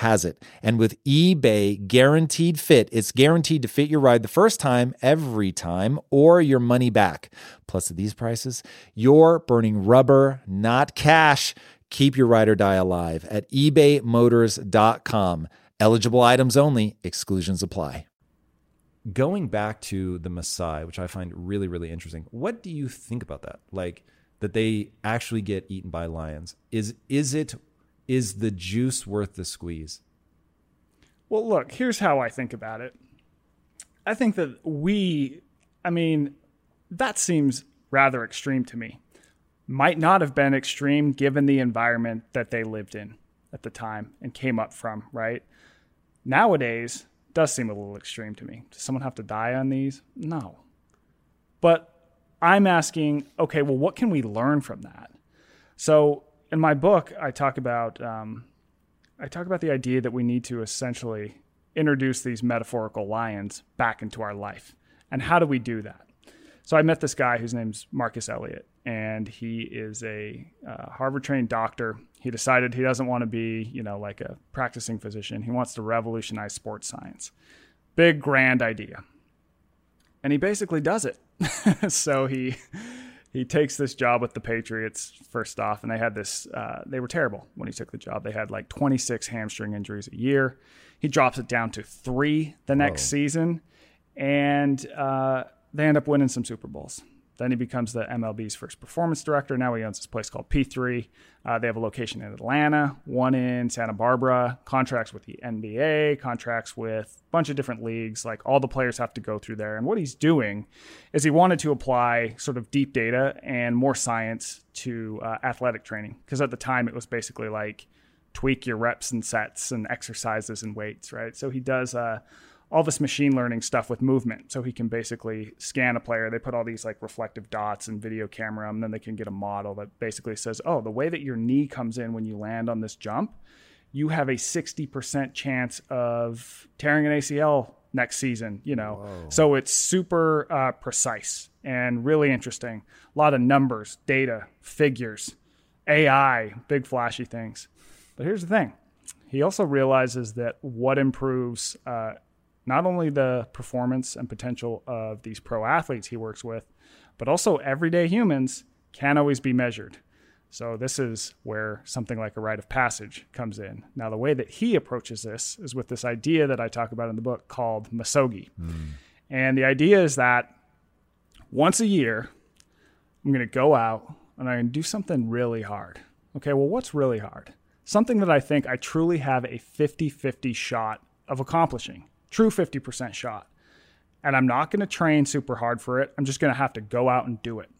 has it. And with eBay Guaranteed Fit, it's guaranteed to fit your ride the first time, every time, or your money back. Plus, at these prices, you're burning rubber, not cash. Keep your ride or die alive at ebaymotors.com. Eligible items only, exclusions apply. going back to the Maasai, which I find really, really interesting. What do you think about that? Like that they actually get eaten by lions. Is is it is the juice worth the squeeze? Well, look, here's how I think about it. I think that we, I mean, that seems rather extreme to me. Might not have been extreme given the environment that they lived in at the time and came up from, right? Nowadays, does seem a little extreme to me. Does someone have to die on these? No. But I'm asking, okay, well, what can we learn from that? So in my book, I talk about um, I talk about the idea that we need to essentially introduce these metaphorical lions back into our life. And how do we do that? So I met this guy whose name's Marcus Elliott, and he is a uh, Harvard trained doctor. He decided he doesn't want to be, you know, like a practicing physician. He wants to revolutionize sports science. Big, grand idea. And he basically does it. <laughs> so he he takes this job with the Patriots first off, and they had this. Uh, they were terrible when he took the job. They had like 26 hamstring injuries a year. He drops it down to three the next season, and uh, they end up winning some Super Bowls. Then he becomes the MLB's first performance director. Now he owns this place called P3. Uh, they have a location in Atlanta, one in Santa Barbara, contracts with the NBA, contracts with a bunch of different leagues. Like all the players have to go through there. And what he's doing is he wanted to apply sort of deep data and more science to uh, athletic training. Because at the time it was basically like tweak your reps and sets and exercises and weights, right? So he does uh, all this machine learning stuff with movement. So he can basically scan a player. They put all these like reflective dots and video camera, and then they can get a model that basically says, oh, the way that your knee comes in when you land on this jump, you have a 60% chance of tearing an ACL next season, you know. Whoa. So it's super uh, precise and really interesting. A lot of numbers, data, figures, AI, big flashy things. But here's the thing he also realizes that what improves uh, not only the performance and potential of these pro athletes he works with, but also everyday humans can always be measured. So, this is where something like a rite of passage comes in. Now, the way that he approaches this is with this idea that I talk about in the book called misogi. Mm. And the idea is that once a year, I'm going to go out and I'm going to do something really hard. Okay, well, what's really hard? Something that I think I truly have a 50 50 shot of accomplishing true 50% shot. And I'm not going to train super hard for it. I'm just going to have to go out and do it.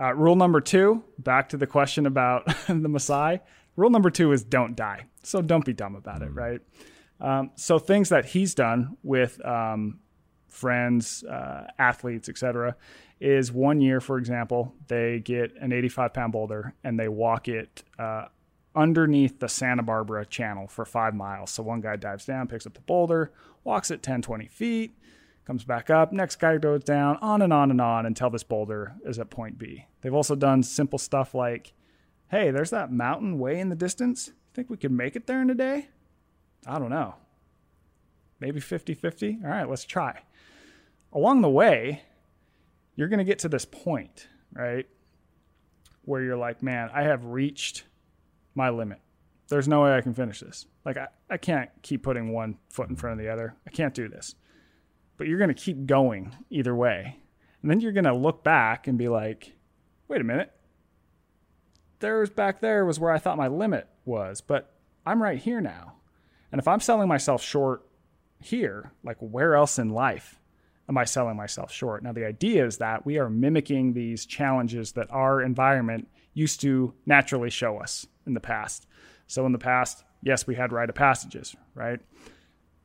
Uh, rule number two, back to the question about <laughs> the Maasai. Rule number two is don't die. So don't be dumb about it, mm. right? Um, so things that he's done with um, friends, uh, athletes, etc., is one year, for example, they get an 85 pound boulder and they walk it uh, underneath the Santa Barbara channel for five miles. So one guy dives down, picks up the boulder, walks it 10, 20 feet, comes back up. Next guy goes down, on and on and on until this boulder is at point B. They've also done simple stuff like, hey, there's that mountain way in the distance. Think we could make it there in a day? I don't know. Maybe 50 50? All right, let's try. Along the way, you're going to get to this point, right? Where you're like, man, I have reached my limit. There's no way I can finish this. Like, I, I can't keep putting one foot in front of the other. I can't do this. But you're going to keep going either way. And then you're going to look back and be like, wait a minute. There's back there was where I thought my limit was, but I'm right here now. And if I'm selling myself short here, like where else in life am I selling myself short? Now, the idea is that we are mimicking these challenges that our environment used to naturally show us in the past. So in the past, yes, we had rite of passages, right?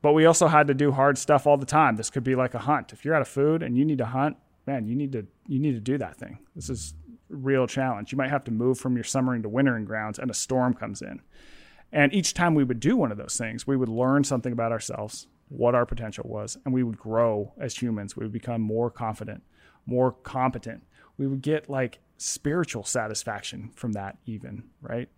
But we also had to do hard stuff all the time. This could be like a hunt. If you're out of food and you need to hunt, man, you need to you need to do that thing. This is real challenge. You might have to move from your summering to wintering grounds and a storm comes in. And each time we would do one of those things, we would learn something about ourselves, what our potential was, and we would grow as humans. We would become more confident, more competent. We would get like spiritual satisfaction from that, even, right?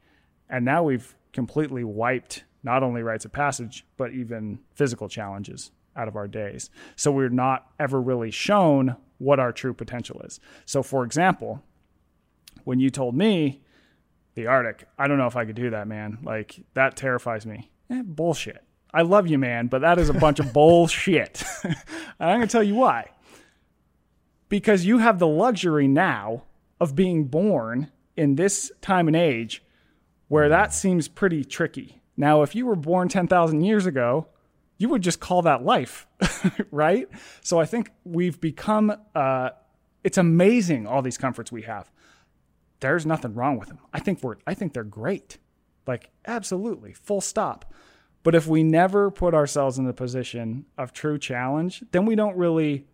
And now we've completely wiped not only rites of passage, but even physical challenges out of our days. So we're not ever really shown what our true potential is. So, for example, when you told me the Arctic, I don't know if I could do that, man. Like, that terrifies me. Eh, bullshit. I love you, man, but that is a bunch of <laughs> bullshit. <laughs> and I'm going to tell you why. Because you have the luxury now of being born in this time and age where that seems pretty tricky. Now, if you were born 10,000 years ago, you would just call that life, <laughs> right? So I think we've become, uh, it's amazing all these comforts we have. There's nothing wrong with them. I think we're, I think they're great. Like, absolutely, full stop. But if we never put ourselves in the position of true challenge, then we don't really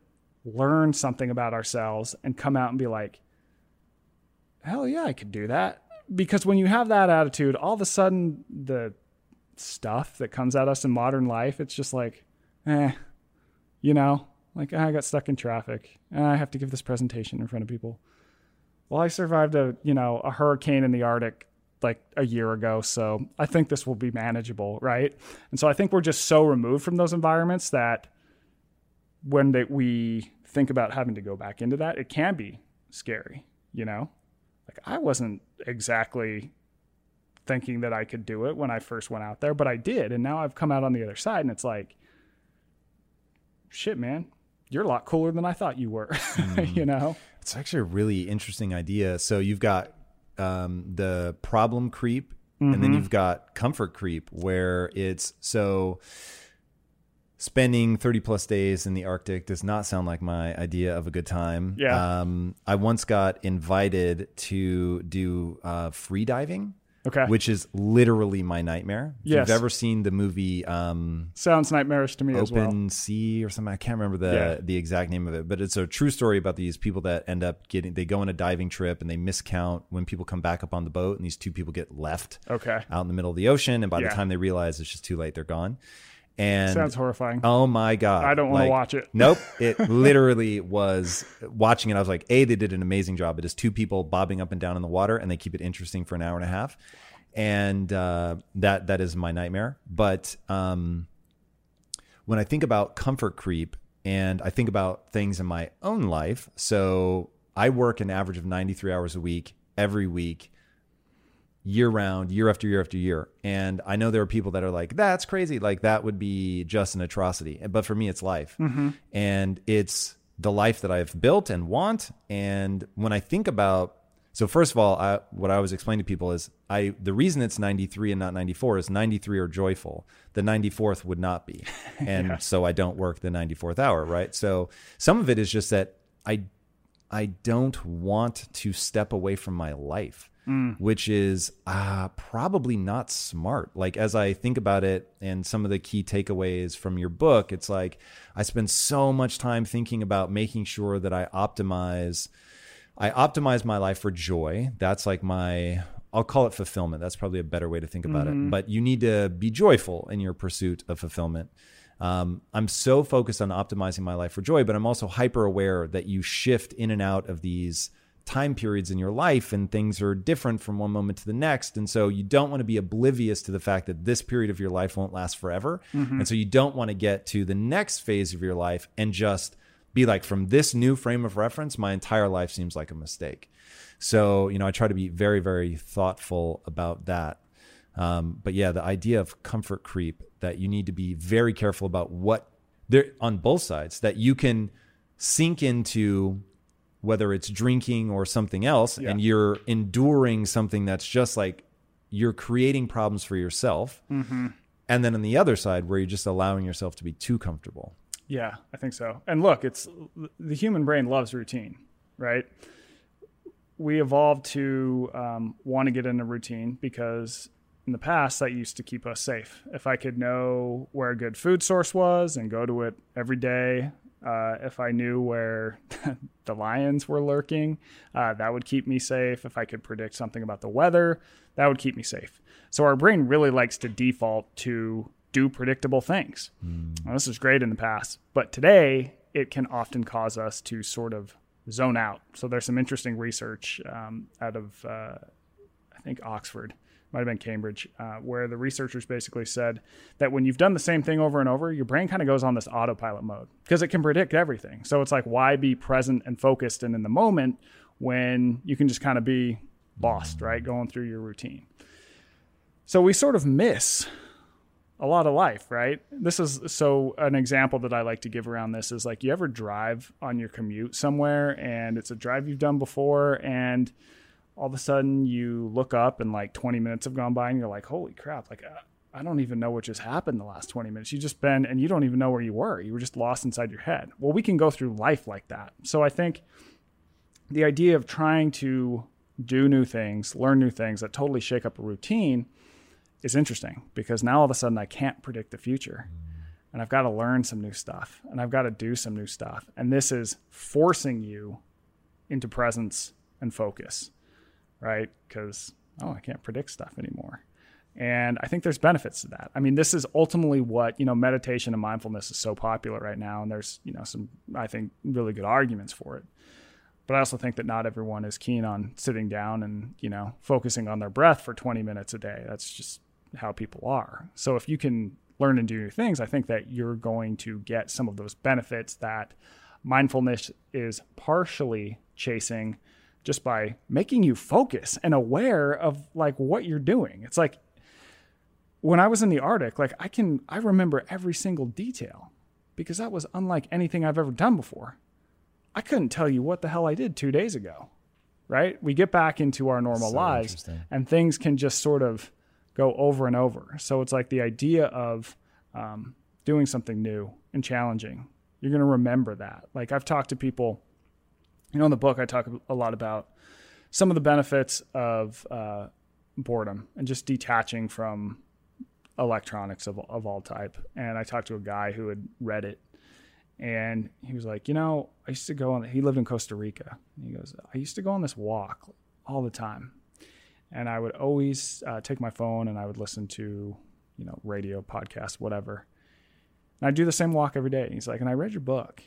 learn something about ourselves and come out and be like, hell yeah, I could do that because when you have that attitude, all of a sudden the stuff that comes at us in modern life, it's just like, eh, you know, like I got stuck in traffic and I have to give this presentation in front of people. Well, I survived a, you know, a hurricane in the Arctic like a year ago, so I think this will be manageable, right? And so I think we're just so removed from those environments that when they, we think about having to go back into that, it can be scary, you know? Like I wasn't exactly thinking that I could do it when I first went out there, but I did. And now I've come out on the other side and it's like, shit, man, you're a lot cooler than I thought you were, <laughs> mm. you know? It's actually a really interesting idea. So you've got um, the problem creep mm-hmm. and then mm-hmm. you've got comfort creep where it's so spending 30 plus days in the Arctic does not sound like my idea of a good time. Yeah. Um, I once got invited to do uh, free diving. Okay. which is literally my nightmare. If Yes. you've ever seen the movie um, Sounds nightmarish to me as well. Open Sea or something, I can't remember the Yeah. the exact name of it, but it's a true story about these people that end up getting they go on a diving trip and they miscount when people come back up on the boat, and these two people get left Okay. out in the middle of the ocean, and by Yeah. the time they realize it's just too late, they're gone. And Sounds horrifying. Oh my god! I don't wanna watch it. <laughs> Nope. It literally was watching it. I was like, a they did an amazing job. It is two people bobbing up and down in the water, and they keep it interesting for an hour and a half, and uh, that that is my nightmare. But um, when I think about comfort creep, and I think about things in my own life, so I work an average of ninety three hours a week every week year round, year after year after year. And I know there are people that are like, that's crazy. Like that would be just an atrocity. But for me, it's life. Mm-hmm. And it's the life that I've built and want. And when I think about, so first of all, I, what I always explain to people is I, the reason it's 93 and not 94 is 93 are joyful. The 94th would not be. <laughs> And so I don't work the 94th hour. Right. So some of it is just that I, I don't want to step away from my life which is uh, probably not smart. Like, as I think about it and some of the key takeaways from your book, it's like I spend so much time thinking about making sure that I optimize. I optimize my life for joy. That's like my, I'll call it fulfillment. That's probably a better way to think about it. But you need to be joyful in your pursuit of fulfillment. Um, I'm so focused on optimizing my life for joy, but I'm also hyper aware that you shift in and out of these time periods in your life and things are different from one moment to the next. And so you don't want to be oblivious to the fact that this period of your life won't last forever. And so you don't want to get to the next phase of your life and just be like, from this new frame of reference, my entire life seems like a mistake. So, you know, I try to be very, very thoughtful about that. Um, but yeah, the idea of comfort creep that you need to be very careful about what there on both sides that you can sink into whether it's drinking or something else and you're enduring something that's just like you're creating problems for yourself and then on the other side where you're just allowing yourself to be too comfortable Yeah, I think so. And look, it's the human brain loves routine, right? We evolved to um, want to get in a routine because in the past that used to keep us safe. If I could know where a good food source was and go to it every day, uh, if I knew where <laughs> the lions were lurking, uh, that would keep me safe. If I could predict something about the weather, that would keep me safe. So our brain really likes to default to do predictable things. Now, this is great in the past, but today it can often cause us to sort of zone out. So there's some interesting research um, out of, uh, I think, Oxford, might have been Cambridge, uh, where the researchers basically said that when you've done the same thing over and over, your brain kind of goes on this autopilot mode because it can predict everything. So it's like, why be present and focused and in the moment when you can just kind of be lost, right? Going through your routine. So we sort of miss a lot of life, right? This is so an example that I like to give around this is like you ever drive on your commute somewhere and it's a drive you've done before and all of a sudden you look up and like 20 minutes have gone by and you're like, holy crap, like uh, I don't even know what just happened the last 20 minutes. You just been and you don't even know where you were. You were just lost inside your head. Well, we can go through life like that. So I think the idea of trying to do new things, learn new things that totally shake up a routine is interesting because now all of a sudden I can't predict the future. And I've got to learn some new stuff and I've got to do some new stuff. And this is forcing you into presence and focus, right? Because, oh, I can't predict stuff anymore. And I think there's benefits to that. I mean, this is ultimately what, you know, meditation and mindfulness is so popular right now. And there's, you know, some, I think, really good arguments for it. But I also think that not everyone is keen on sitting down and, you know, focusing on their breath for 20 minutes a day. That's just how people are. So if you can learn and do new things, I think that you're going to get some of those benefits that mindfulness is partially chasing just by making you focus and aware of like what you're doing. It's like when I was in the Arctic, like I can I remember every single detail because that was unlike anything I've ever done before. I couldn't tell you what the hell I did 2 days ago. Right? We get back into our normal So lives and things can just sort of go over and over. So it's like the idea of um, doing something new and challenging. You're going to remember that. Like I've talked to people, you know, in the book, I talk a lot about some of the benefits of uh, boredom and just detaching from electronics of, of all type. And I talked to a guy who had read it and he was like, you know, I used to go on, he lived in Costa Rica. He goes, I used to go on this walk all the time. And I would always uh, take my phone and I would listen to, you know, radio, podcast, whatever. And I do the same walk every day. And he's like, and I read your book.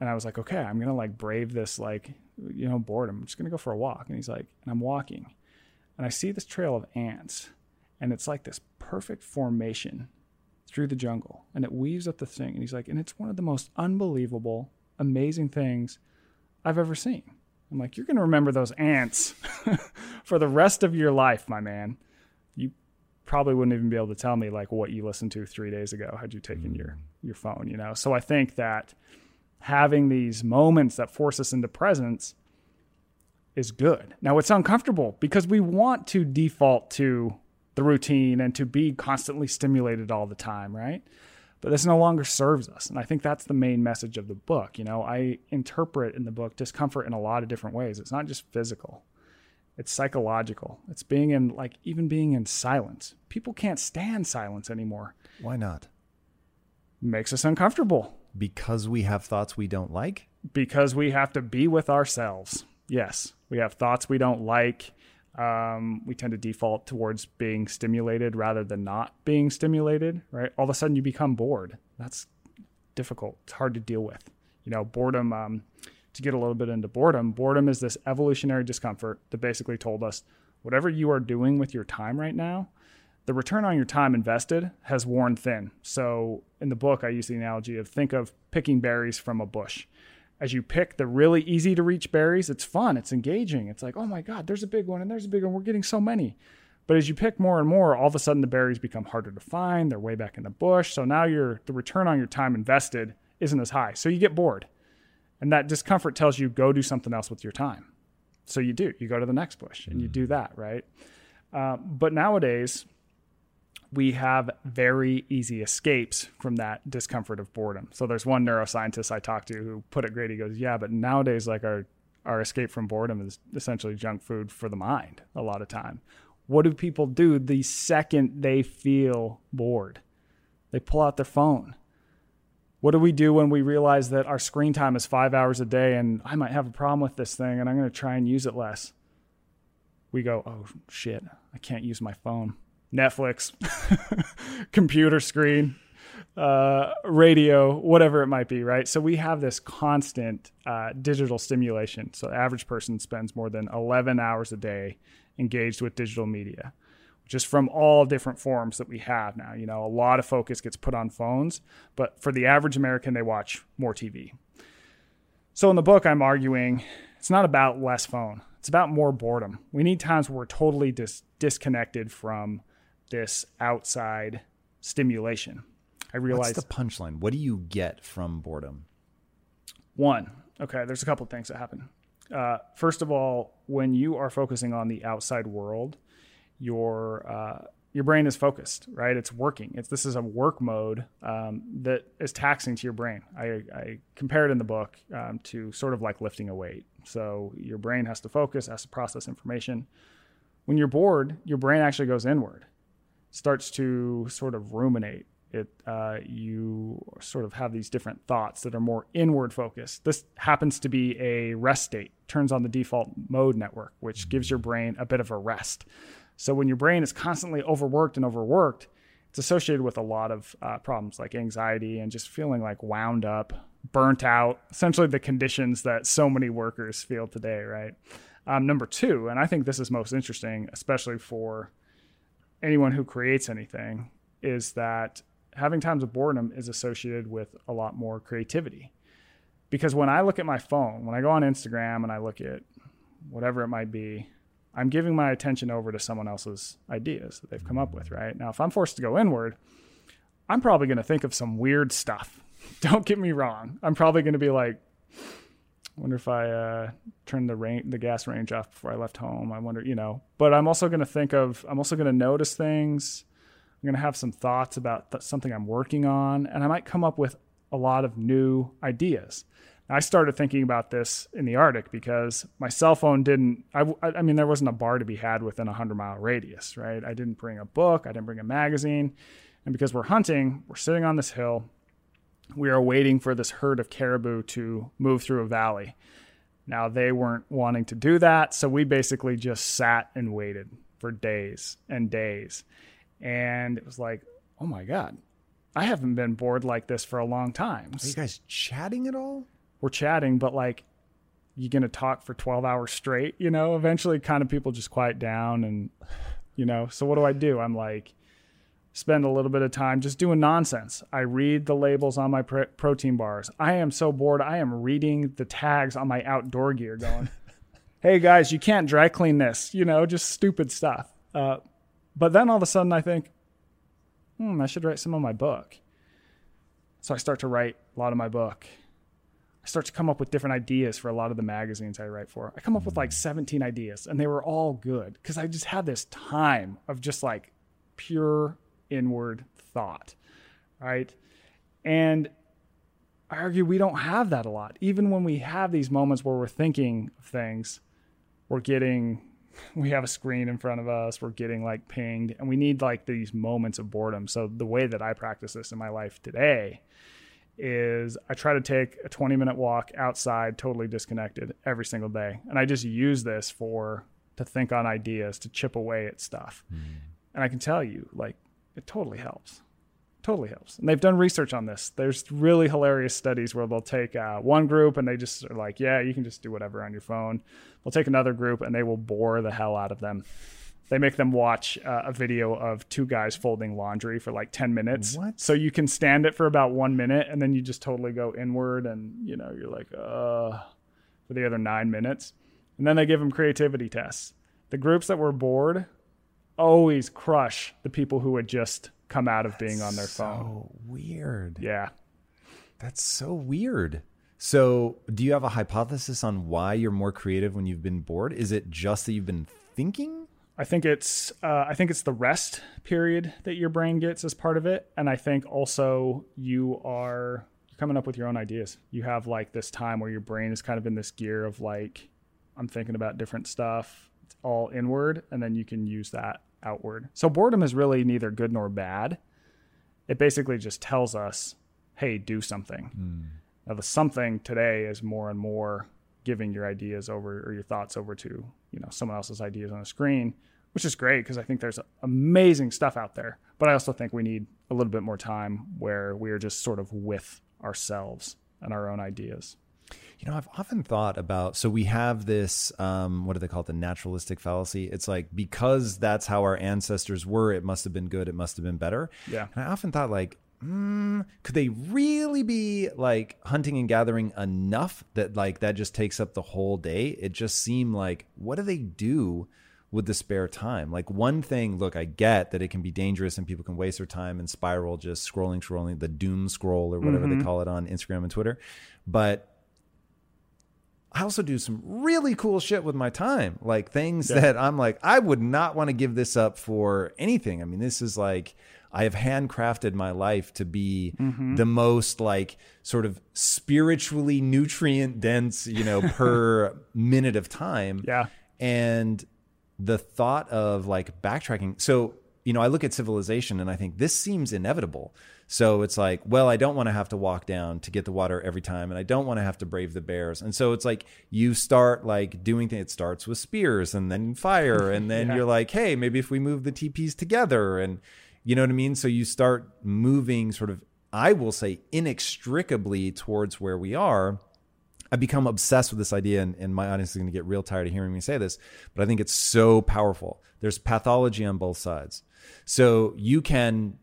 And I was like, okay, I'm going to like brave this, like, you know, boredom. I'm just going to go for a walk. And he's like, and I'm walking. And I see this trail of ants. And it's like this perfect formation through the jungle. And it weaves up the thing. And he's like, and it's one of the most unbelievable, amazing things I've ever seen. I'm like, you're going to remember those ants <laughs> for the rest of your life, my man. You probably wouldn't even be able to tell me like what you listened to three days ago had you taken hmm. your your phone, you know. So I think that having these moments that force us into presence is good. Now it's uncomfortable because we want to default to the routine and to be constantly stimulated all the time, right? But this no longer serves us. And I think that's the main message of the book. You know, I interpret in the book discomfort in a lot of different ways. It's not just physical, it's psychological. It's being in, like, even being in silence. People can't stand silence anymore. Why not? makes us uncomfortable Because we have thoughts we don't like? because we have to be with ourselves. Yes, we have thoughts we don't like. Um, we tend to default towards being stimulated rather than not being stimulated, right? All of a sudden you become bored. That's difficult. It's hard to deal with. You know, boredom, um, to get a little bit into boredom, boredom is this evolutionary discomfort that basically told us whatever you are doing with your time right now, the return on your time invested has worn thin. So in the book, I use the analogy of think of picking berries from a bush. As you pick the really easy to reach berries, it's fun, it's engaging. It's like, oh my God, there's a big one and there's a big one. We're getting so many. But as you pick more and more, all of a sudden the berries become harder to find. They're way back in the bush. So now your the return on your time invested isn't as high. So you get bored. And that discomfort tells you go do something else with your time. So you do. You go to the next bush and you do that, right? Uh, but nowadays, we have very easy escapes from that discomfort of boredom. So there's one neuroscientist I talked to who put it great. He goes, "Yeah, but nowadays, like our our escape from boredom is essentially junk food for the mind. A lot of time. What do people do the second they feel bored? They pull out their phone. What do we do when we realize that our screen time is five hours a day and I might have a problem with this thing and I'm going to try and use it less? We go, oh shit, I can't use my phone. Netflix, <laughs> computer screen, uh, radio, whatever it might be, right? So we have this constant uh, digital stimulation. So the average person spends more than 11 hours a day engaged with digital media, just from all different forms that we have now. You know, a lot of focus gets put on phones, but for the average American, they watch more TV. So in the book, I'm arguing it's not about less phone. It's about more boredom. We need times where we're totally dis- disconnected from this outside stimulation. I realized What's the punchline? What do you get from boredom? one, okay, there's a couple of things that happen. Uh, first of all, when you are focusing on the outside world, your uh, your brain is focused, right? It's working. It's this is a work mode um, that is taxing to your brain. I, I compare it in the book um, to sort of like lifting a weight. So your brain has to focus, has to process information. When you're bored, your brain actually goes inward, starts to sort of ruminate. It uh, you sort of have these different thoughts that are more inward focused. This happens to be a rest state. Turns on the default mode network, which gives your brain a bit of a rest. So when your brain is constantly overworked and overworked, it's associated with a lot of uh, problems like anxiety and just feeling like wound up, burnt out, essentially the conditions that so many workers feel today, right? Um, number two, and I think this is most interesting, especially for anyone who creates anything, is that having times of boredom is associated with a lot more creativity. Because when I look at my phone, when I go on Instagram and I look at whatever it might be, I'm giving my attention over to someone else's ideas that they've come up with, right? Now, if I'm forced to go inward, I'm probably going to think of some weird stuff. <laughs> Don't get me wrong. I'm probably going to be like, wonder if I uh, turned the the gas range off before I left home. I wonder, you know. But I'm also going to think of, I'm also going to notice things. I'm going to have some thoughts about th- something I'm working on, and I might come up with a lot of new ideas. I started thinking about this in the Arctic because my cell phone didn't. I, I mean, there wasn't a bar to be had within a hundred mile radius, right? I didn't bring a book, I didn't bring a magazine, and because we're hunting, we're sitting on this hill. We are waiting for this herd of caribou to move through a valley. Now they weren't wanting to do that, so we basically just sat and waited for days and days, and it was like, oh my god, I haven't been bored like this for a long time. Are you guys chatting at all? we're chatting, but like you gonna talk for 12 hours straight, you know, eventually kind of people just quiet down and you know, so what do I do? I'm like spend a little bit of time just doing nonsense. I read the labels on my pr- protein bars. I am so bored. I am reading the tags on my outdoor gear going, <laughs> "Hey guys, you can't dry clean this," you know, just stupid stuff. Uh, but then all of a sudden I think, "Hmm, I should write some of my book." So I start to write a lot of my book I start to come up with different ideas for a lot of the magazines I write for. I come up with like 17 ideas and they were all good because I just had this time of just like pure inward thought, right? And I argue we don't have that a lot. Even when we have these moments where we're thinking of things, we're getting, <laughs> we have a screen in front of us, we're getting like pinged, and we need like these moments of boredom. So the way that I practice this in my life today is I try to take a 20 minute walk outside, totally disconnected every single day. And I just use this for to think on ideas, to chip away at stuff. Mm. And I can tell you, like, it totally helps. Totally helps. And they've done research on this. There's really hilarious studies where they'll take uh, one group and they just are like, yeah, you can just do whatever on your phone. They'll take another group and they will bore the hell out of them they make them watch uh, a video of two guys folding laundry for like 10 minutes. What? So you can stand it for about one minute and then you just totally go inward and, you know, you're like, uh, for the other nine minutes. And then they give them creativity tests. The groups that were bored always crush the people who had just come out of being on their phone. so phone. weird. Yeah. That's so weird. So, do you have a hypothesis on why you're more creative when you've been bored? Is it just that you've been thinking? I think it's uh, I think it's the rest period that your brain gets as part of it, and I think also you are coming up with your own ideas. You have like this time where your brain is kind of in this gear of like I'm thinking about different stuff. It's all inward, and then you can use that outward. So boredom is really neither good nor bad. It basically just tells us, hey, do something. Mm. Now the something today is more and more giving your ideas over or your thoughts over to you know someone else's ideas on a screen which is great because i think there's amazing stuff out there but i also think we need a little bit more time where we are just sort of with ourselves and our own ideas you know, I've often thought about so we have this um, what do they call it, the naturalistic fallacy. It's like because that's how our ancestors were, it must have been good, it must have been better. Yeah. And I often thought like, mm, could they really be like hunting and gathering enough that like that just takes up the whole day? It just seemed like what do they do with the spare time? Like one thing, look, I get that it can be dangerous and people can waste their time and spiral just scrolling, scrolling, the doom scroll or whatever mm-hmm. they call it on Instagram and Twitter. But I also do some really cool shit with my time, like things yeah. that I'm like, I would not want to give this up for anything. I mean, this is like I have handcrafted my life to be mm-hmm. the most like sort of spiritually nutrient dense, you know, <laughs> per minute of time. Yeah. And the thought of like backtracking. So, you know, I look at civilization and I think this seems inevitable. So it's like, well, I don't want to have to walk down to get the water every time, and I don't want to have to brave the bears. And so it's like you start like doing things. It starts with spears and then fire, and <laughs> then yeah. you're like, hey, maybe if we move the teepees together, and you know what I mean? So you start moving sort of, I will say, inextricably towards where we are. I become obsessed with this idea, and, and my audience is going to get real tired of hearing me say this, but I think it's so powerful. There's pathology on both sides. So you can,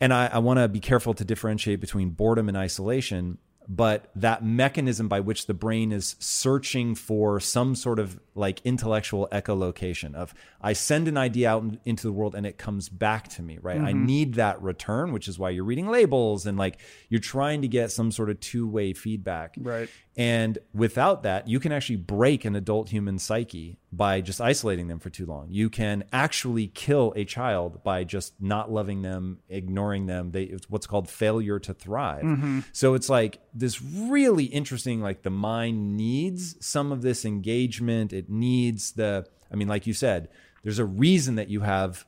and I, I want to be careful to differentiate between boredom and isolation but that mechanism by which the brain is searching for some sort of like intellectual echolocation of I send an idea out into the world and it comes back to me, right? Mm-hmm. I need that return, which is why you're reading labels and like you're trying to get some sort of two-way feedback. Right. And without that, you can actually break an adult human psyche by just isolating them for too long. You can actually kill a child by just not loving them, ignoring them. They, it's what's called failure to thrive. Mm-hmm. So it's like this really interesting like the mind needs some of this engagement it needs the i mean like you said there's a reason that you have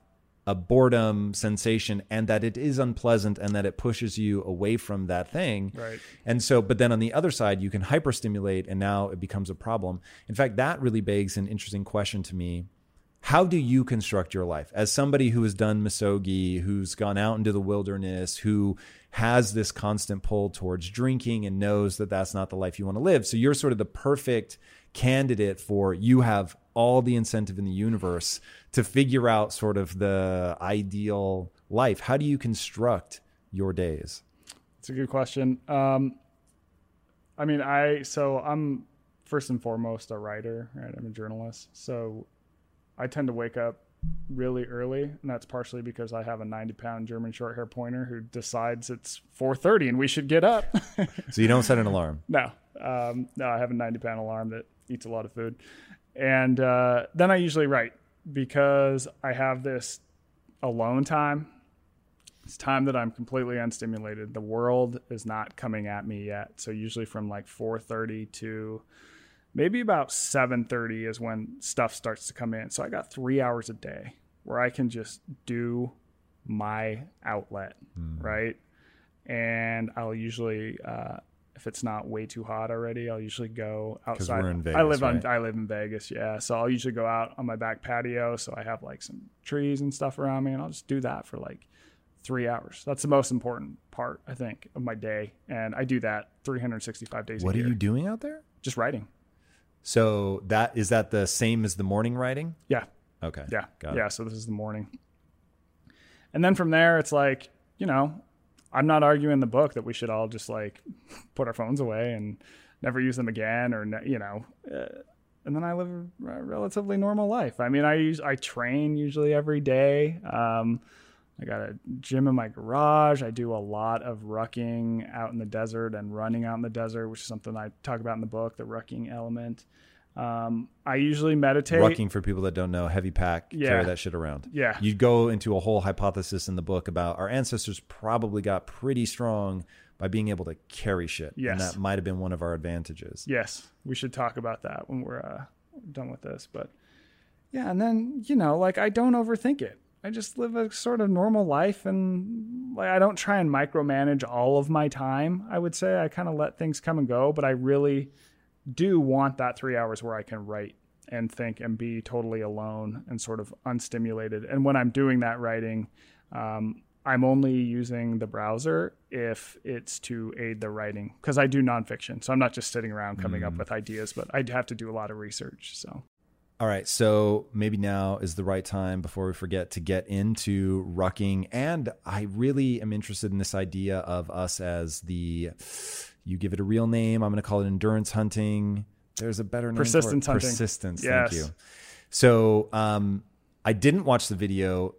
a boredom sensation and that it is unpleasant and that it pushes you away from that thing. Right. and so but then on the other side you can hyperstimulate and now it becomes a problem. In fact that really begs an interesting question to me. How do you construct your life? As somebody who has done misogi who's gone out into the wilderness who has this constant pull towards drinking and knows that that's not the life you want to live. So you're sort of the perfect candidate for you have all the incentive in the universe to figure out sort of the ideal life how do you construct your days It's a good question. Um, I mean, I so I'm first and foremost a writer, right? I'm a journalist, so I tend to wake up really early, and that's partially because I have a 90 pound German short hair pointer who decides it's 4:30 and we should get up. so you don't set an alarm <laughs> no, um, no, I have a 90 pound alarm that eats a lot of food, and uh, then I usually write because I have this alone time. It's time that I'm completely unstimulated. The world is not coming at me yet. So usually from like 4:30 to maybe about 7:30 is when stuff starts to come in. So I got 3 hours a day where I can just do my outlet, right? And I'll usually uh if it's not way too hot already, I'll usually go outside. we're in I Vegas, live on right? I live in Vegas, yeah. So I'll usually go out on my back patio. So I have like some trees and stuff around me, and I'll just do that for like three hours. That's the most important part, I think, of my day, and I do that 365 days a week. what are year. you doing out there Just writing. so that is that the same as the morning writing Yeah, okay yeah, got yeah. it So this is the morning, and then from there, it's like you know, I'm not arguing the book that we should all just like put our phones away and never use them again, or ne- you know. Uh, and then I live a relatively normal life. I mean, I use I train usually every day. Um, I got a gym in my garage. I do a lot of rucking out in the desert and running out in the desert, which is something I talk about in the book, the rucking element. Um, I usually meditate. Rucking for people that don't know, heavy pack, Yeah. carry that shit around. Yeah. you'd go into a whole hypothesis in the book about our ancestors probably got pretty strong by being able to carry shit. And that might have been one of our advantages. Yes, we should talk about that when we're uh, done with this. But yeah, and then you know, like I don't overthink it. I just live a sort of normal life, and like I don't try and micromanage all of my time. I would say I kind of let things come and go, but I really do want that three hours where I can write and think and be totally alone and sort of unstimulated. And when I'm doing that writing, um, I'm only using the browser if it's to aid the writing because I do nonfiction. So I'm not just sitting around coming up with ideas, but I have to do a lot of research. So All right, so maybe now is the right time before we forget to get into rucking. And I really am interested in this idea of us as the, you give it a real name. I'm going to call it endurance hunting. There's a better name Persistence hunting. Persistence. Yes. Thank you. So um, I didn't watch the video,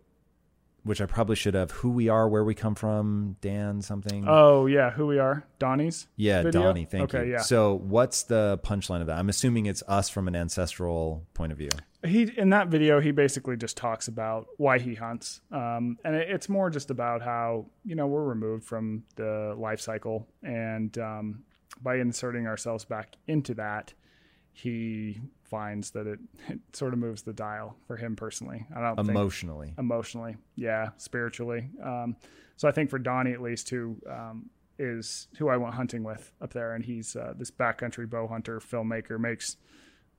which I probably should have. Who we are, where we come from, Dan something. oh yeah, who we are, Donnie's. yeah, video? Donnie. Thank okay, you. yeah. So what's the punchline of that? I'm assuming it's us from an ancestral point of view. he in that video he basically just talks about why he hunts um, and it, it's more just about how you know we're removed from the life cycle and um, by inserting ourselves back into that he finds that it, <laughs> it sort of moves the dial for him personally. I don't think Emotionally. emotionally yeah spiritually. Um, so i think for donnie at least who um, is who i went hunting with up there and he's uh, this backcountry bow hunter filmmaker makes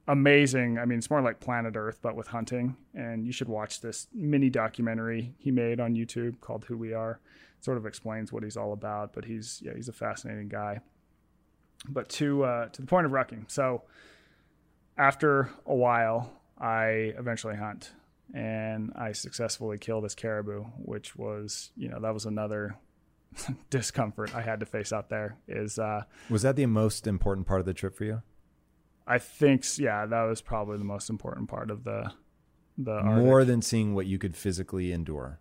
amazing i mean it's more like planet earth but with hunting. And you should watch this mini documentary he made on youtube called who we are. It sort of explains what he's all about but he's yeah he's a fascinating guy. But to uh, to the point of rucking so after a while, I eventually hunt and I successfully kill this caribou, which was, you know, that was another <laughs> discomfort I had to face out there. Is uh, Was that the most important part of the trip for you? I think, yeah, that was probably the most important part of the the Arctic. More than seeing what you could physically endure.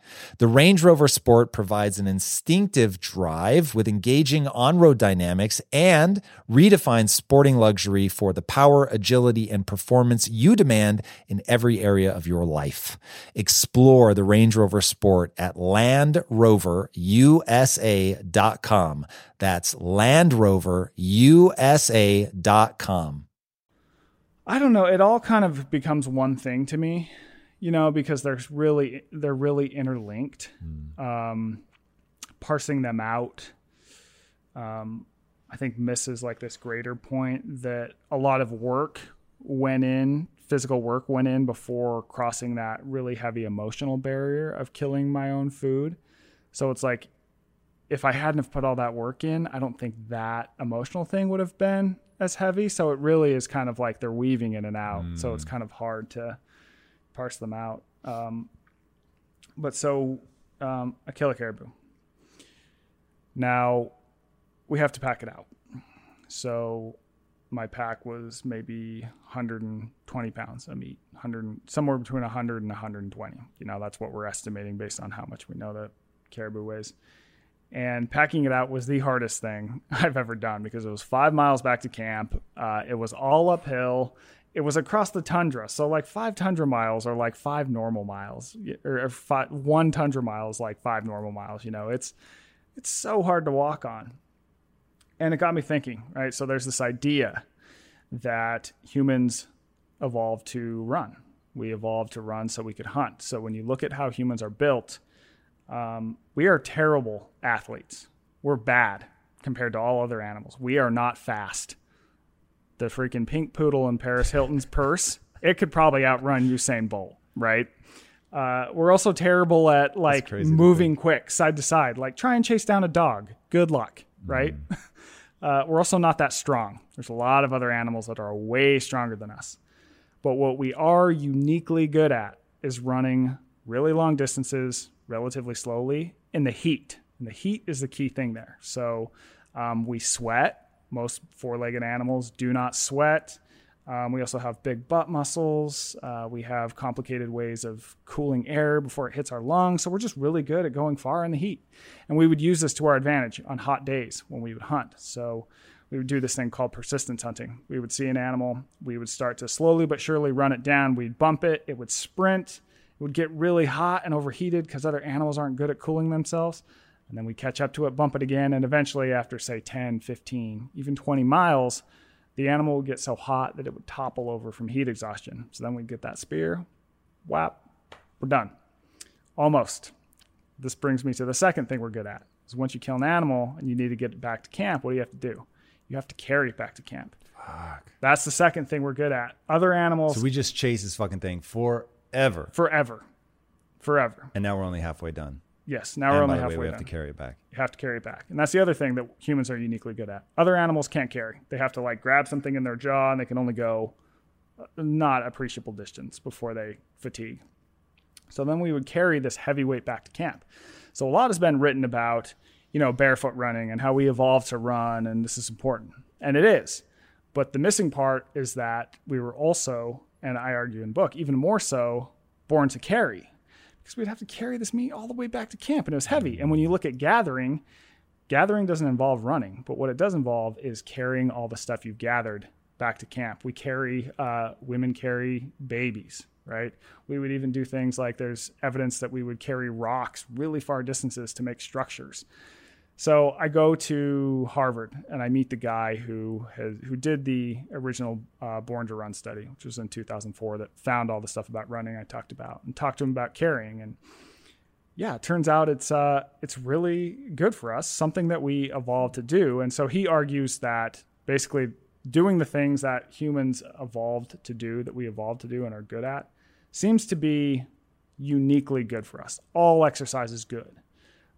The Range Rover Sport provides an instinctive drive with engaging on road dynamics and redefines sporting luxury for the power, agility, and performance you demand in every area of your life. Explore the Range Rover Sport at LandRoverUSA.com. That's LandRoverUSA.com. I don't know. It all kind of becomes one thing to me, you know, because there's really they're really interlinked. Um, parsing them out, um, I think misses like this greater point that a lot of work went in, physical work went in before crossing that really heavy emotional barrier of killing my own food. So it's like if I hadn't have put all that work in, I don't think that emotional thing would have been as heavy. So it really is kind of like they're weaving in and out. So it's kind of hard to parse them out. Um, but so um, a caribou. Now we have to pack it out. So my pack was maybe 120 pounds of meat, 100 somewhere between 100 and 120. You know, that's what we're estimating based on how much we know that caribou weighs. And packing it out was the hardest thing <laughs> I've ever done because it was five miles back to camp. Uh, it was all uphill. It was across the tundra, so like five tundra miles are like five normal miles, or, five, one tundra mile is like five normal miles. You know, it's it's so hard to walk on. And it got me thinking right? So there's this idea that humans evolved to run. We evolved to run so we could hunt. So when you look at how humans are built um, we are terrible athletes. We're bad compared to all other animals. We are not fast the freaking pink poodle in paris hilton's purse it could probably outrun usain bolt right uh, we're also terrible at like moving quick side to side like try and chase down a dog good luck right <laughs> uh, we're also not that strong. There's a lot of other animals that are way stronger than us. But what we are uniquely good at is running really long distances relatively slowly in the heat. And the heat is the key thing there. So um, we sweat. Most four legged animals do not sweat. Um, we also have big butt muscles. Uh, we have complicated ways of cooling air before it hits our lungs. So we're just really good at going far in the heat. And we would use this to our advantage on hot days when we would hunt. So we would do this thing called persistence hunting. We would see an animal, we would start to slowly but surely run it down. We'd bump it, it would sprint, it would get really hot and overheated because other animals aren't good at cooling themselves. And then we catch up to it, bump it again, and eventually, after say 10, 15, even 20 miles, the animal would get so hot that it would topple over from heat exhaustion. So then we'd get that spear, whap, we're done. Almost. This brings me to the second thing we're good at. Is once you kill an animal and you need to get it back to camp, what do you have to do? You have to carry it back to camp. Fuck. That's the second thing we're good at. Other animals So we just chase this fucking thing forever. forever. Forever. And now we're only halfway done. Yes. Now and we're only the way, halfway we have to carry it back. you have to carry it back. And that's the other thing that humans are uniquely good at. Other animals can't carry. They have to like grab something in their jaw and they can only go uh, not appreciable distance before they fatigue. So then we would carry this heavy weight back to camp. So a lot has been written about, you know, barefoot running and how we evolved to run and this is important. And it is. But the missing part is that we were also, and I argue in the book, even more so, born to carry because we'd have to carry this meat all the way back to camp and it was heavy. And when you look at gathering, gathering doesn't involve running, but what it does involve is carrying all the stuff you've gathered back to camp. We carry, uh, women carry babies, right? We would even do things like there's evidence that we would carry rocks really far distances to make structures. So I go to Harvard and I meet the guy who has who did the original uh, Born to Run study, which was in 2004, that found all the stuff about running I talked about, and talked to him about carrying. And yeah, it turns out it's uh, it's really good for us, something that we evolved to do. And so he argues that basically doing the things that humans evolved to do, that we evolved to do and are good at, seems to be uniquely good for us. All exercise is good,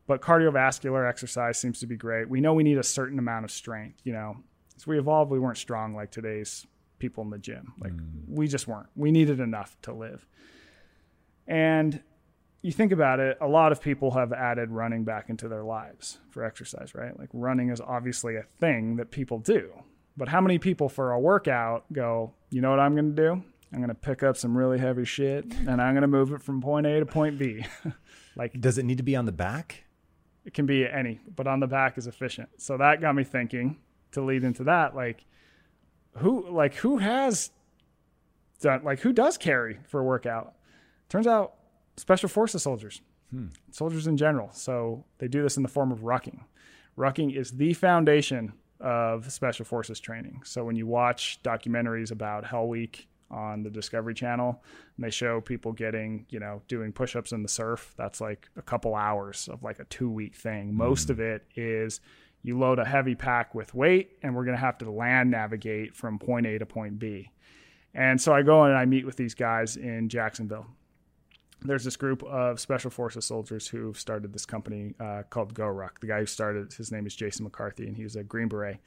but cardiovascular exercise seems to be great. We know we need a certain amount of strength. You know, as we evolved, we weren't strong like today's people in the gym. Like mm. we just weren't. We needed enough to live. And you think about it, a lot of people have added running back into their lives for exercise, right? Like running is obviously a thing that people do. But how many people for a workout go, you know what I'm going to do? I'm going to pick up some really heavy shit and I'm going to move it from point A to point B. <laughs> like Does it need to be on the back? It can be any, but on the back is efficient. So that got me thinking to lead into that, like who like who has done like who does carry for a workout? Turns out special forces soldiers. Hmm. Soldiers in general. So they do this in the form of rucking. Rucking is the foundation of special forces training. So when you watch documentaries about Hell Week on the Discovery Channel, and they show people getting, you know, doing push-ups in the surf, that's like a couple hours of like a 2-week thing. Most of it is you load a heavy pack with weight and we're going to have to land navigate from point A to point B. And so I go and I meet with these guys in Jacksonville there's this group of special forces soldiers who started this company uh, called GoRuck. The guy who started, his name is Jason McCarthy, and he was a Green Beret.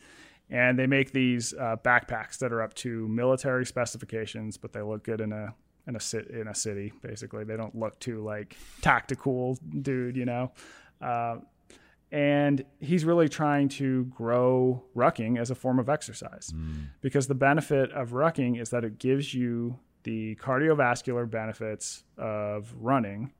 And they make these uh, backpacks that are up to military specifications, but they look good in a in a sit in a city. Basically, they don't look too like tactical, dude. You know. Uh, and he's really trying to grow rucking as a form of exercise because the benefit of rucking is that it gives you the cardiovascular benefits of running,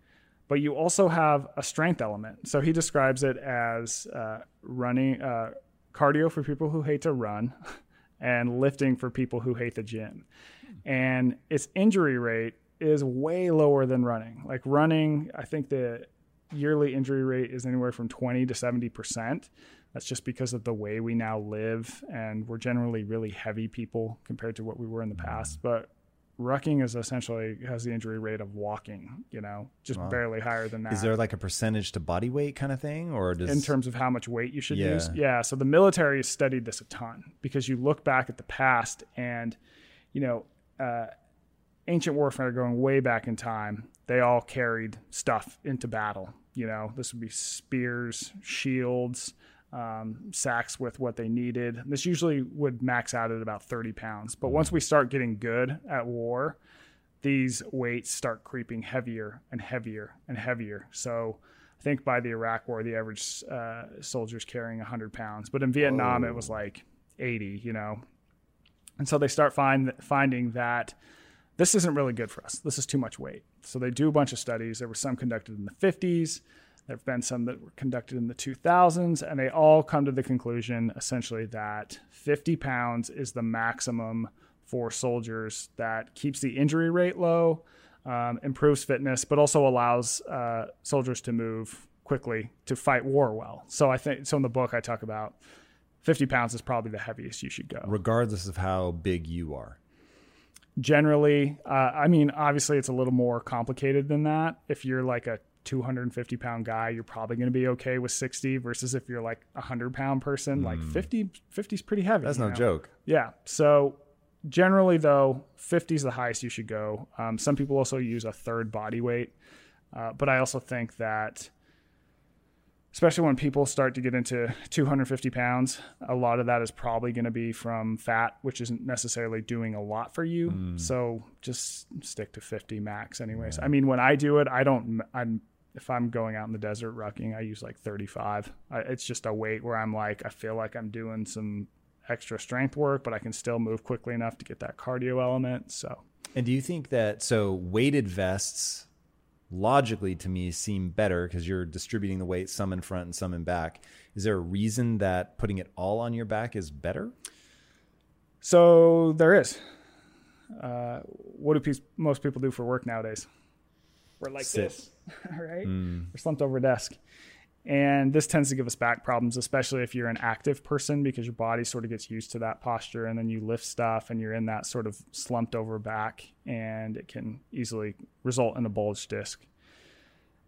but you also have a strength element. So he describes it as uh, running uh, cardio for people who hate to run <laughs> and lifting for people who hate the gym. And its injury rate is way lower than running. Like running, I think the yearly injury rate is anywhere from 20 to 70%. That's just because of the way we now live. And we're generally really heavy people compared to what we were in the past. But rucking is essentially has the injury rate of walking, you know, just barely higher than that. Is there like a percentage to body weight kind of thing, or does in terms of how much weight you should Yeah. use. Yeah. So the military has studied this a ton because you look back at the past and, you know, uh, ancient warfare going way back in time, they all carried stuff into battle. You know, this would be spears, shields, um, sacks with what they needed. This usually would max out at about 30 pounds. But once we start getting good at war, these weights start creeping heavier and heavier and heavier. So I think by the Iraq War, the average uh, soldier's carrying 100 pounds, but in Vietnam it was like 80. You know, and so they start find, finding that this isn't really good for us. This is too much weight. So they do a bunch of studies. There were some conducted in the 50s. There have been some that were conducted in the 2000s, and they all come to the conclusion essentially that 50 pounds is the maximum for soldiers that keeps the injury rate low, um, improves fitness, but also allows uh, soldiers to move quickly to fight war well. So I think so. In the book, I talk about 50 pounds is probably the heaviest you should go. regardless of how big you are? generally uh, i mean obviously it's a little more complicated than that if you're like a 250 pound guy you're probably going to be okay with 60 versus if you're like a 100 pound person like 50 50 is pretty heavy Hmm. That's no know? joke. yeah so generally though 50 is the highest you should go um, some people also use a third body weight uh, but i also think that especially when people start to get into 250 pounds a lot of that is probably going to be from fat which isn't necessarily doing a lot for you so just stick to 50 max anyways i mean when i do it i don't i'm if i'm going out in the desert rucking i use like 35 I, it's just a weight where i'm like i feel like i'm doing some extra strength work but i can still move quickly enough to get that cardio element so And do you think that so weighted vests logically to me seem better because you're distributing the weight some in front and some in back? Is there a reason that putting it all on your back is better? So there is. Uh, what do pe- most people do for work nowadays? We're like Sit. this, <laughs> right? Hmm. We're slumped over a desk. And this tends to give us back problems, especially if you're an active person because your body sort of gets used to that posture and then you lift stuff and you're in that sort of slumped over back and it can easily result in a bulge disc.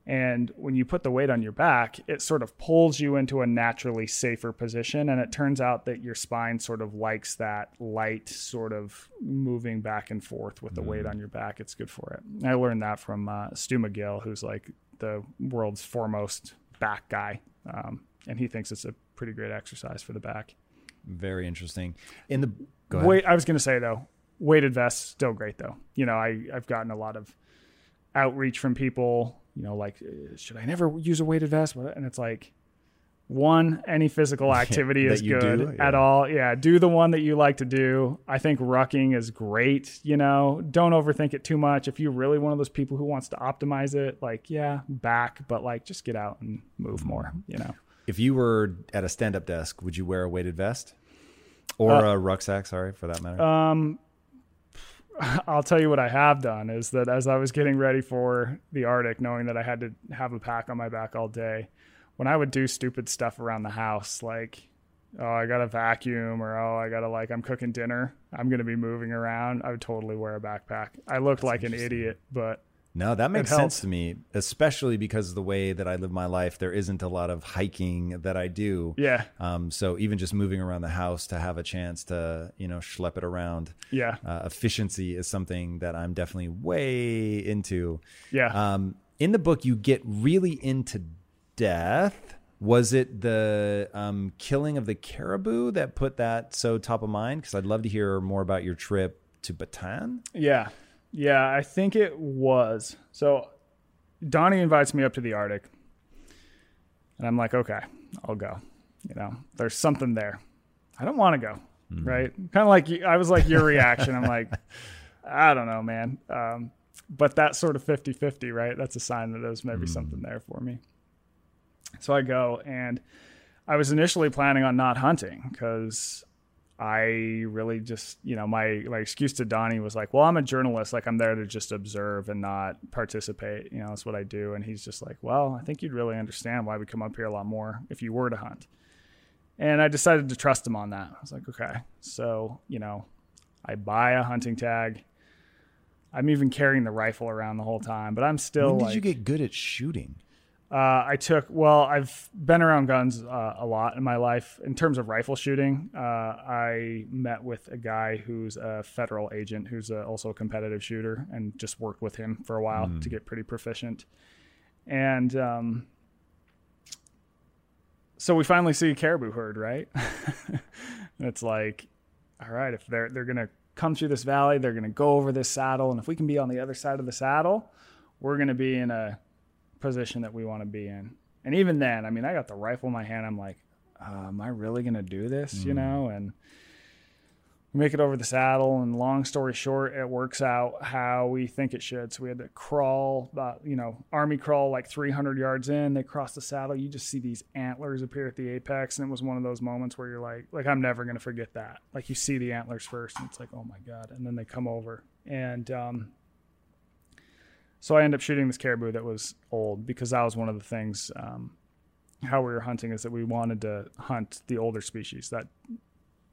And when you put the weight on your back, it sort of pulls you into a naturally safer position. And it turns out that your spine sort of likes that light sort of moving back and forth with the weight on your back. It's good for it. I learned that from uh, Stu McGill, who's like the world's foremost back guy. Um, and he thinks it's a pretty great exercise for the back. Very interesting. In the go ahead. Wait, I was going to say though, weighted vests still great though. You know, I I've gotten a lot of outreach from people. You know, like uh, should I never use a weighted vest? And it's like, one, any physical <laughs> activity is good do, at all. Yeah, do the one that you like to do. I think rucking is great. You know, don't overthink it too much. If you're really one of those people who wants to optimize it, like yeah, back, but like just get out and move more. You know. If you were at a stand-up desk, would you wear a weighted vest or Uh, a rucksack? Sorry, for that matter. Um, <laughs> I'll tell you what I have done is that as I was getting ready for the Arctic, knowing that I had to have a pack on my back all day, when I would do stupid stuff around the house, like, oh, I got to vacuum or, oh, I got to, like, I'm cooking dinner, I'm going to be moving around, I would totally wear a backpack. I looked like an idiot, but No, that makes sense to me, especially because of the way that I live my life. There isn't a lot of hiking that I do. yeah, Um, so even just moving around the house to have a chance to, you know, schlep it around, yeah, uh, efficiency is something that I'm definitely way into. yeah. Um, in the book, you get really into death. Was it the um, killing of the caribou that put that so top of mind? Because I'd love to hear more about your trip to Bhutan. Yeah. Yeah, I think it was. So Donnie invites me up to the Arctic. And I'm like, okay, I'll go. You know, there's something there. I don't want to go. Right. Kind of like I was like your reaction. I'm like, <laughs> I don't know, man. Um, but that's sort of 50 50, right? That's a sign that there's maybe something there for me. So I go and I was initially planning on not hunting because I really just, you know, my my excuse to Donnie was like, "Well, I'm a journalist. Like, I'm there to just observe and not participate. You know, that's what I do." And he's just like, "Well, I think you'd really understand why we come up here a lot more if you were to hunt." And I decided to trust him on that. I was like, "Okay." So, you know, I buy a hunting tag. I'm even carrying the rifle around the whole time, but I'm still when did like, you get good at shooting? Uh, I took well. I've been around guns uh, a lot in my life. In terms of rifle shooting, uh, I met with a guy who's a federal agent, who's a, also a competitive shooter, and just worked with him for a while to get pretty proficient. And um, so we finally see a caribou herd, right? and <laughs> it's like, all right, if they're they're gonna come through this valley, they're gonna go over this saddle, and if we can be on the other side of the saddle, we're gonna be in a position that we want to be in. And even then, I mean, I got the rifle in my hand. I'm like, uh, am I really going to do this? You know, and we make it over the saddle. And long story short, it works out how we think it should. So we had to crawl, about, you know, army crawl like 300 yards in. They cross the saddle. You just see these antlers appear at the apex. And it was one of those moments where you're like, like, I'm never going to forget that. Like, you see the antlers first, and it's like, oh my God. And then they come over. And, um, so I end up shooting this caribou that was old because that was one of the things. Um, how we were hunting is that we wanted to hunt the older species. That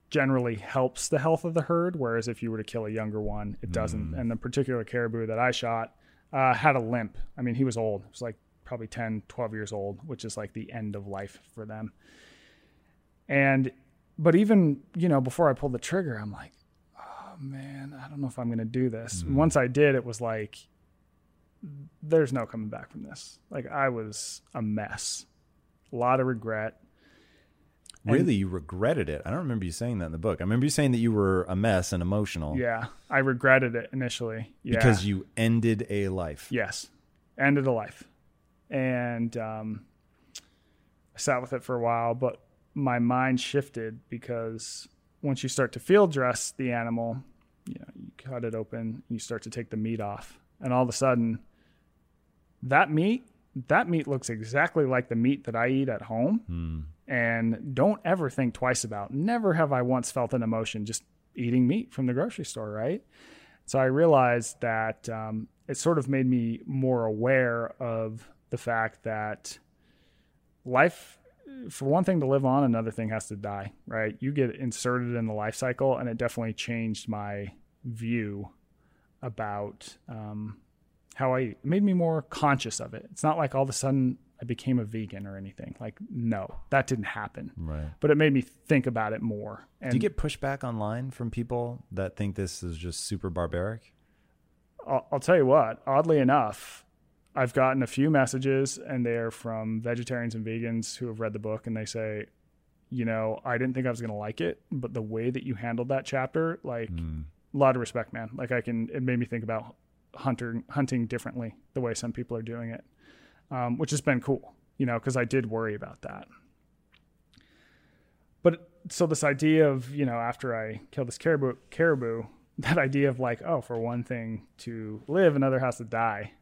generally helps the health of the herd, whereas if you were to kill a younger one, it doesn't. And the particular caribou that I shot uh, had a limp. I mean, he was old. He was like probably 10, 12 years old, which is like the end of life for them. And, but even, you know, before I pulled the trigger, I'm like, oh man, I don't know if I'm going to do this. And Once I did, it was like, there's no coming back from this. Like I was a mess, a lot of regret. And- Really, you regretted it. I don't remember you saying that in the book. I remember you saying that you were a mess and emotional Yeah, I regretted it initially. Yeah. because you ended a life. yes, ended a life, and um, I sat with it for a while, but my mind shifted because once you start to field dress the animal, you know, you cut it open, you start to take the meat off, and all of a sudden, that meat, that meat looks exactly like the meat that I eat at home. and don't ever think twice about. Never have I once felt an emotion just eating meat from the grocery store, right? So I realized that um, it sort of made me more aware of the fact that life, for one thing to live on, another thing has to die, right? You get inserted in the life cycle, and it definitely changed my view about um, how I eat. It made me more conscious of it. It's not like all of a sudden I became a vegan or anything. Like, no, that didn't happen. Right. But it made me think about it more. And Do you get pushback online from people that think this is just super barbaric? I'll, I'll tell you what, oddly enough, I've gotten a few messages and they're from vegetarians and vegans who have read the book and they say, you know, I didn't think I was going to like it, but the way that you handled that chapter, like, a lot of respect, man. Like, I can, it made me think about hunter, hunting differently the way some people are doing it, um, which has been cool, you know, because I did worry about that. But so this idea of, you know, after I kill this caribou, caribou, <laughs> that idea of like, oh, for one thing to live, another has to die.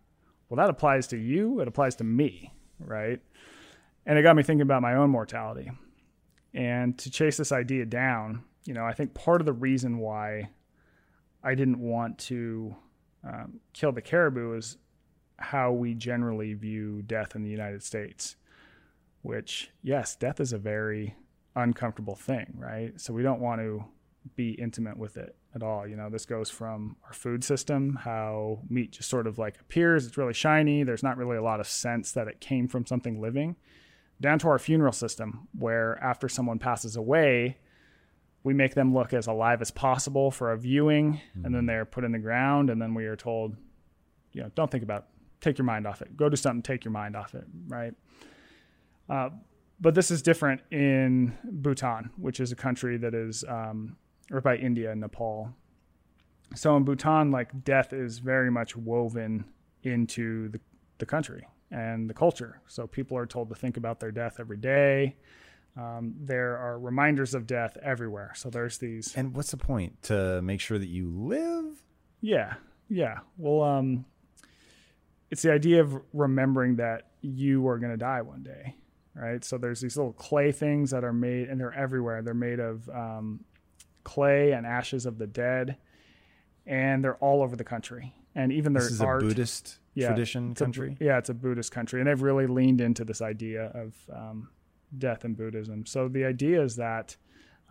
Well, that applies to you. It applies to me, right? And it got me thinking about my own mortality. And to chase this idea down, you know, I think part of the reason why I didn't want to um, kill the caribou is how we generally view death in the United States. Which, yes, death is a very uncomfortable thing, right? So we don't want to be intimate with it at all. You know, this goes from our food system, how meat just sort of like appears, it's really shiny, there's not really a lot of sense that it came from something living, down to our funeral system, where after someone passes away, we make them look as alive as possible for a viewing, and then they're put in the ground, and then we are told, you know, don't think about it. Take your mind off it. Go do something, take your mind off it, right? Uh, but this is different in Bhutan, which is a country that is, um, or by India and Nepal. So in Bhutan, like death is very much woven into the, the country and the culture. So people are told to think about their death every day. Um, there are reminders of death everywhere. So there's these. And what's the point? To make sure that you live? Yeah, yeah. Well, um, it's the idea of remembering that you are going to die one day, right? So there's these little clay things that are made, and they're everywhere. They're made of um, clay and ashes of the dead, and they're all over the country. And even their This is art, a Buddhist tradition it's a- country. yeah, it's a Buddhist country, and they've really leaned into this idea of um, death in Buddhism. So the idea is that,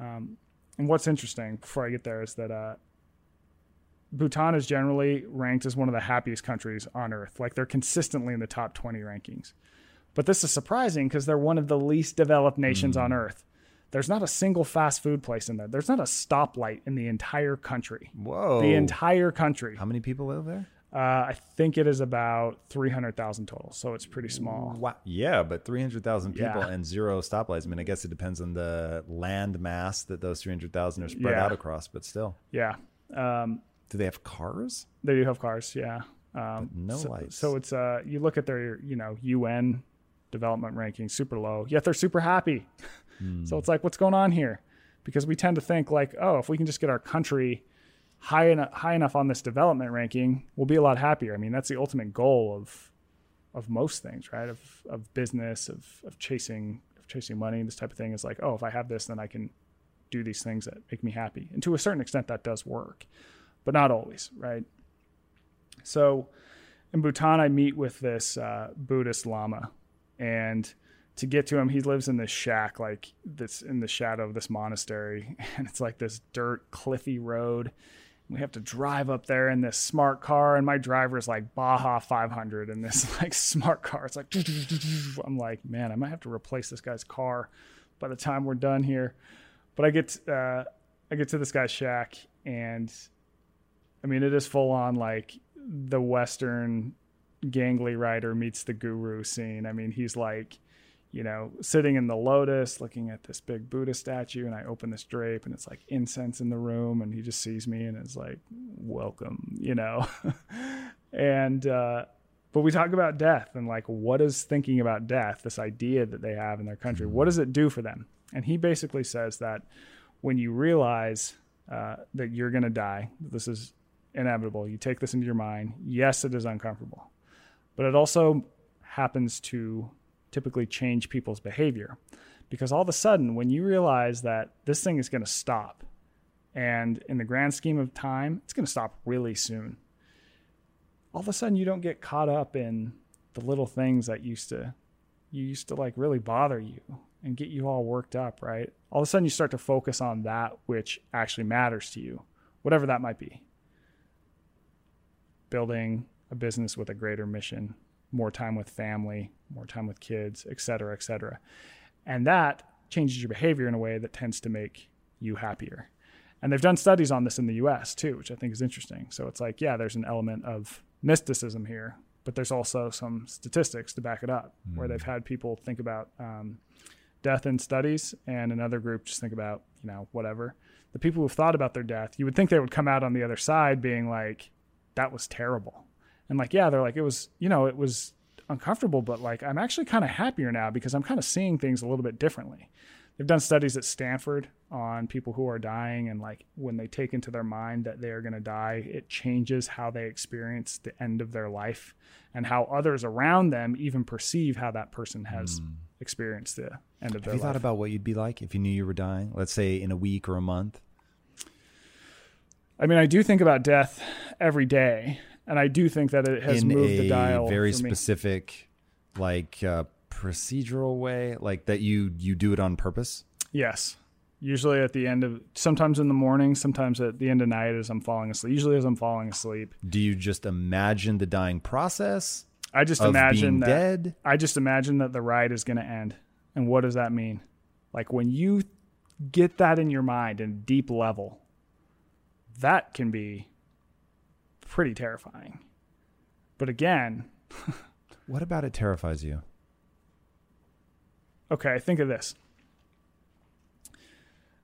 um, and what's interesting before I get there is that uh, Bhutan is generally ranked as one of the happiest countries on earth. Like they're consistently in the top 20 rankings. But this is surprising because they're one of the least developed nations Hmm. on earth. There's not a single fast food place in there. There's not a stoplight in the entire country. Whoa. The entire country. How many people live there? Uh, I think it is about 300,000 total, so it's pretty small. Wow. Yeah, but 300,000 people Yeah. and zero stoplights. I mean, I guess it depends on the land mass that those 300,000 are spread Yeah. out across, but still. Yeah. Um, Do they have cars? they do have cars, yeah. Um, no so, lights. So it's uh, you look at their you know UN development ranking, super low, yet they're super happy. <laughs> Hmm. So it's like, what's going on here? Because we tend to think like, oh, if we can just get our country high enough high enough on this development ranking, we'll be a lot happier. I mean, that's the ultimate goal of of most things, right? Of of business, of of chasing of chasing money, this type of thing is like, oh, if I have this, then I can do these things that make me happy. And to a certain extent that does work, but not always, right? So in Bhutan, I meet with this uh, Buddhist Lama, and to get to him, he lives in this shack, like this in the shadow of this monastery, <laughs> and it's like this dirt, cliffy road. We have to drive up there in this smart car, and my driver is like Baja 500 in this <laughs> like smart car. It's like I'm like, man, I might have to replace this guy's car by the time we're done here. But I get uh, I get to this guy's shack, and I mean, it is full on like the Western gangly rider meets the guru scene. I mean, he's like, you know, sitting in the lotus looking at this big Buddha statue, and I open this drape, and it's like incense in the room, and he just sees me and is like, welcome, you know. <laughs> and, uh, but we talk about death and like what is thinking about death, this idea that they have in their country, what does it do for them? And he basically says that when you realize uh, that you're going to die, this is inevitable, you take this into your mind. Yes, it is uncomfortable, but it also happens to typically change people's behavior because all of a sudden, when you realize that this thing is going to stop, and in the grand scheme of time, it's going to stop really soon. All of a sudden, you don't get caught up in the little things that used to you used to like really bother you and get you all worked up, right? All of a sudden, you start to focus on that which actually matters to you, whatever that might be. Building a business with a greater mission, more time with family, more time with kids, et cetera, et cetera. And that changes your behavior in a way that tends to make you happier. And they've done studies on this in the US too, which I think is interesting. So it's like, yeah, there's an element of mysticism here, but there's also some statistics to back it up where they've had people think about um, death in studies and another group just think about, you know, whatever. The people who've thought about their death, you would think they would come out on the other side being like, that was terrible. And like, yeah, they're like, it was, you know, it was uncomfortable, but like, I'm actually kind of happier now because I'm kind of seeing things a little bit differently. They've done studies at Stanford on people who are dying, and like when they take into their mind that they are going to die, it changes how they experience the end of their life and how others around them even perceive how that person has hmm. experienced the end of Have their life. Have you thought about what you'd be like if you knew you were dying? Let's say in a week or a month. I mean, I do think about death every day, and I do think that it has in moved a the dial very specific, like uh, procedural way, like that you you do it on purpose. Yes. Usually at the end of, sometimes in the morning, sometimes at the end of night as I'm falling asleep. Usually as I'm falling asleep. Do you just imagine the dying process I just imagine that. dead? I just imagine that the ride is going to end. And what does that mean? Like when you get that in your mind in deep level, that can be pretty terrifying. But again, <laughs> What about it terrifies you? okay, think of this.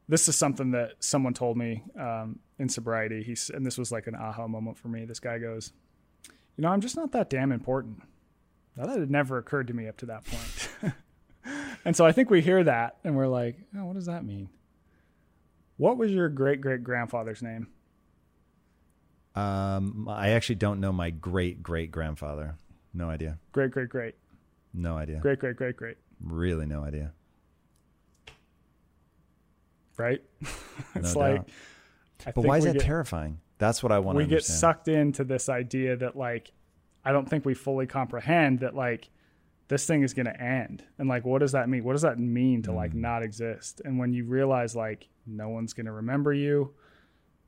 This is something that someone told me um, in sobriety. He's, and this was like an aha moment for me. This guy goes, You know, I'm just not that damn important. Now, that had never occurred to me up to that point. <laughs> and so I think we hear that and we're like, Oh, what does that mean? What was your great great grandfather's name? Um, I actually don't know my great great grandfather. No idea. Great great great. No idea. Great great great great. Really, no idea. Right? <laughs> it's No like, doubt. But why is that get- terrifying? That's what I want to we to get sucked into this idea that like I don't think we fully comprehend that like this thing is going to end. And like what does that mean? What does that mean to Mm. like not exist? And when you realize like no one's going to remember you,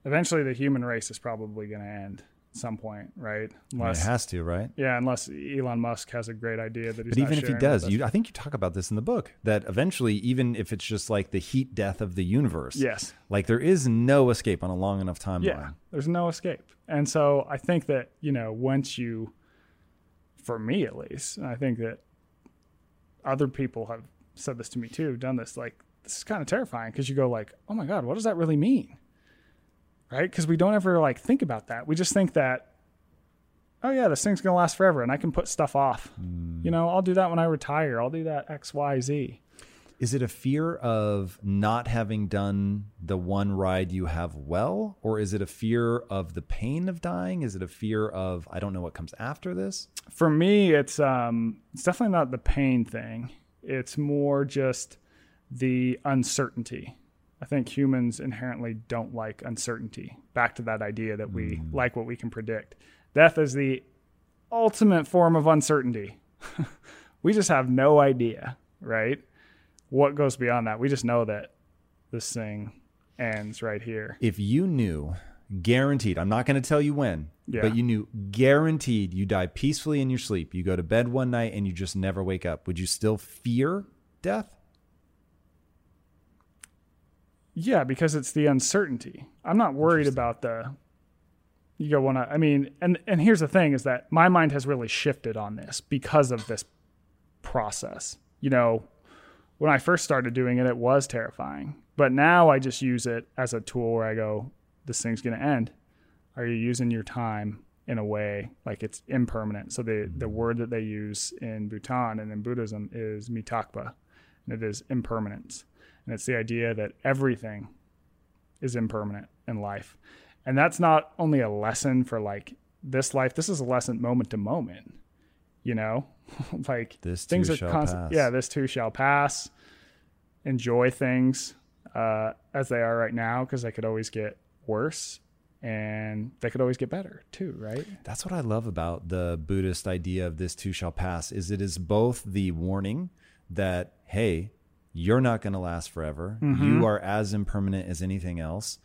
eventually the human race is probably going to end at some point, right? Unless it has to, right? yeah, unless Elon Musk has a great idea that he's But even if he does, you, I think you talk about this in the book that eventually, even if it's just like the heat death of the universe, Yes. like there is no escape on a long enough timeline. Yeah, there's no escape. And so I think that, you know, once you, for me at least, I think that other people have said this to me too, done this, like, this is kind of terrifying because you go like, oh my God, what does that really mean? Right? Because we don't ever like think about that. We just think that, oh yeah, this thing's going to last forever and I can put stuff off. You know, I'll do that when I retire. I'll do that X, Y, Z. Is it a fear of not having done the one ride you have well, or is it a fear of the pain of dying? Is it a fear of I don't know what comes after this? for me it's um it's definitely not the pain thing it's more just the uncertainty i think humans inherently don't like uncertainty back to that idea that we mm. like what we can predict death is the ultimate form of uncertainty <laughs> we just have no idea right what goes beyond that we just know that this thing ends right here If you knew, guaranteed, I'm not going to tell you when, Yeah. but you knew guaranteed you die peacefully in your sleep. You go to bed one night and you just never wake up. Would you still fear death? Yeah, because it's the uncertainty. I'm not worried about the you go one I mean, and and here's the thing is that my mind has really shifted on this because of this process. You know, when I first started doing it it was terrifying. But now I just use it as a tool where I go this thing's going to end. Are you using your time in a way like it's impermanent? So the the word that they use in Bhutan and in Buddhism is mitakpa, and it is impermanence. And it's the idea that everything is impermanent in life. And that's not only a lesson for like this life, this is a lesson moment to moment. You know? <laughs> like This things are constant. Yeah, this too shall pass. Enjoy things uh, as they are right now because they could always get worse and they could always get better too, right? That's what I love about the Buddhist idea of this too shall pass is it is both the warning that hey, you're not going to last forever. Mm-hmm. You are as impermanent as anything else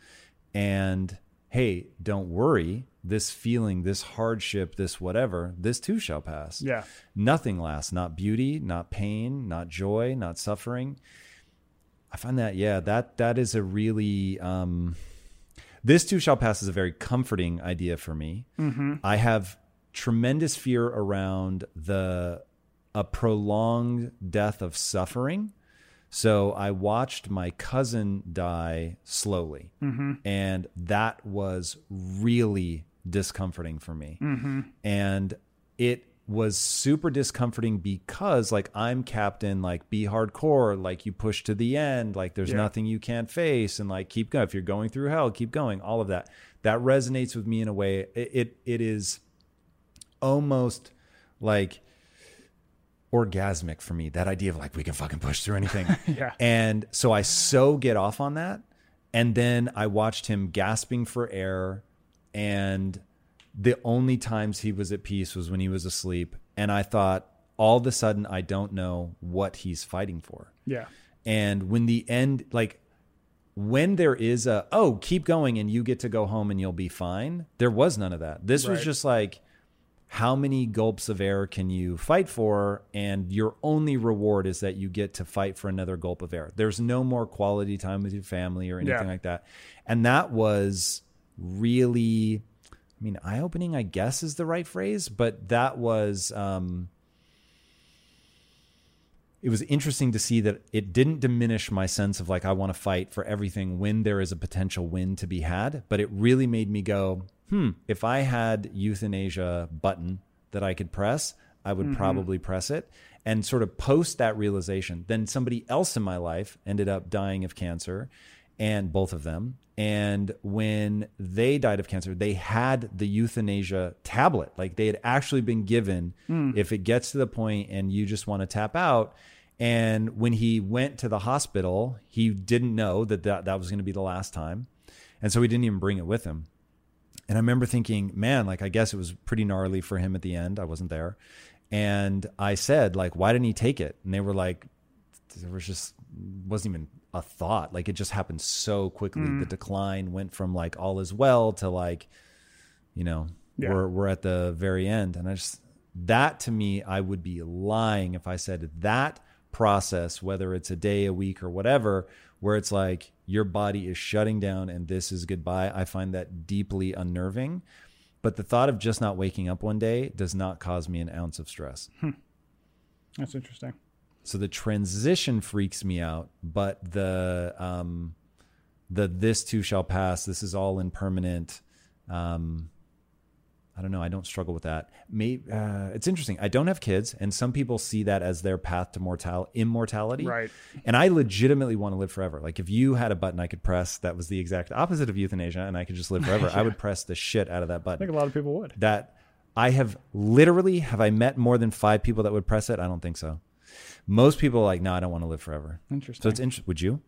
and hey, don't worry. This feeling, this hardship, this whatever, this too shall pass. Yeah. Nothing lasts, not beauty, not pain, not joy, not suffering. I find that, yeah, that that is a really um this too shall pass is a very comforting idea for me. I have tremendous fear around the a prolonged death of suffering. So I watched my cousin die slowly, mm-hmm. and that was really discomforting for me. Mm-hmm. And it was super discomforting because like I'm captain, like be hardcore, like you push to the end, like there's Yeah. nothing you can't face, and like keep going. If you're going through hell, keep going. All of that that resonates with me in a way. It it, it is almost like orgasmic for me. That idea of like we can fucking push through anything. <laughs> Yeah. And so I so get off on that. And then I watched him gasping for air. And the only times he was at peace was when he was asleep. And I thought, all of a sudden, I don't know what he's fighting for. Yeah. And when the end, like when there is a, oh, keep going and you get to go home and you'll be fine, there was none of that. This was just like, how many gulps of air can you fight for? And your only reward is that you get to fight for another gulp of air. There's no more quality time with your family or anything Yeah. like that. And that was really, I mean, eye opening, I guess is the right phrase, but that was, um, it was interesting to see that it didn't diminish my sense of like I want to fight for everything when there is a potential win to be had, but it really made me go, hmm, if I had euthanasia button that I could press, I would probably press it. And sort of post that realization, then somebody else in my life ended up dying of cancer, and both of them. And when they died of cancer, they had the euthanasia tablet. Like they had actually been given, if it gets to the point and you just want to tap out. And when he went to the hospital, he didn't know that that, that was going to be the last time. And so he didn't even bring it with him. And I remember thinking, man, like I guess it was pretty gnarly for him at the end. I wasn't there. And I said, like, why didn't he take it? And they were like, there was just wasn't even a thought. Like it just happened so quickly. The mm. decline went from like all is well to like, you know, Yeah. we're we're at the very end. And I just that to me, I would be lying if I said that process, whether it's a day, a week, or whatever, where it's like your body is shutting down and this is goodbye. I find that deeply unnerving. But the thought of just not waking up one day does not cause me an ounce of stress. That's interesting. So the transition freaks me out, but the um, the this too shall pass. This is all impermanent. Um, I don't know. I don't struggle with that. Maybe uh, it's interesting. I don't have kids, and some people see that as their path to mortal immortality. Right. And I legitimately want to live forever. Like if you had a button I could press that was the exact opposite of euthanasia, and I could just live <laughs> forever, I would press the shit out of that button. I think a lot of people would. that I have literally have I met more than five people that would press it? I don't think so. Most people are like, no, I don't want to live forever. Interesting. So it's interesting. Would you?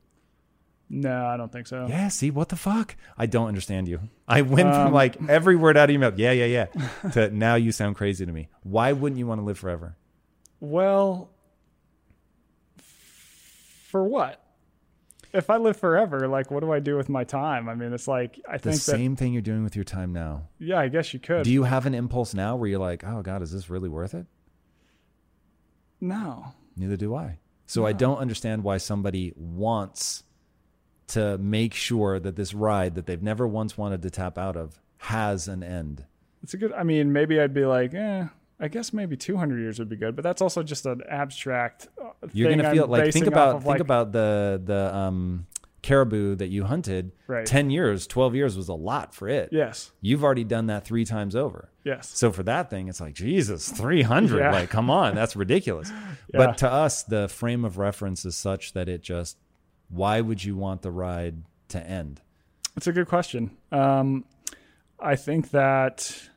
No, I don't think so. Yeah. See, what the fuck? I don't understand you. I went from Um, like every word out of your mouth, yeah, yeah, yeah, <laughs> to now you sound crazy to me. Why wouldn't you want to live forever? Well, for what? If I live forever, like, what do I do with my time? I mean, it's like I The think that. same thing you're doing with your time now. Yeah, I guess you could. Do you have an impulse now where you're like, oh God, is this really worth it? no. Neither do I. So I don't understand why somebody wants to make sure that this ride that they've never once wanted to tap out of has an end. It's a good. I mean, maybe I'd be like, eh. I guess maybe 200 years would be good, but that's also just an abstract. uh, You're gonna I'm feel like think about think like- about the the um, caribou that you hunted. Right. Ten years, twelve years was a lot for it. Yes. You've already done that three times over. Yes. So for that thing, it's like Jesus, three hundred. Yeah. Like, come on, that's ridiculous. <laughs> Yeah. But to us, the frame of reference is such that it just. Why would you want the ride to end? It's a good question. Um, I think that.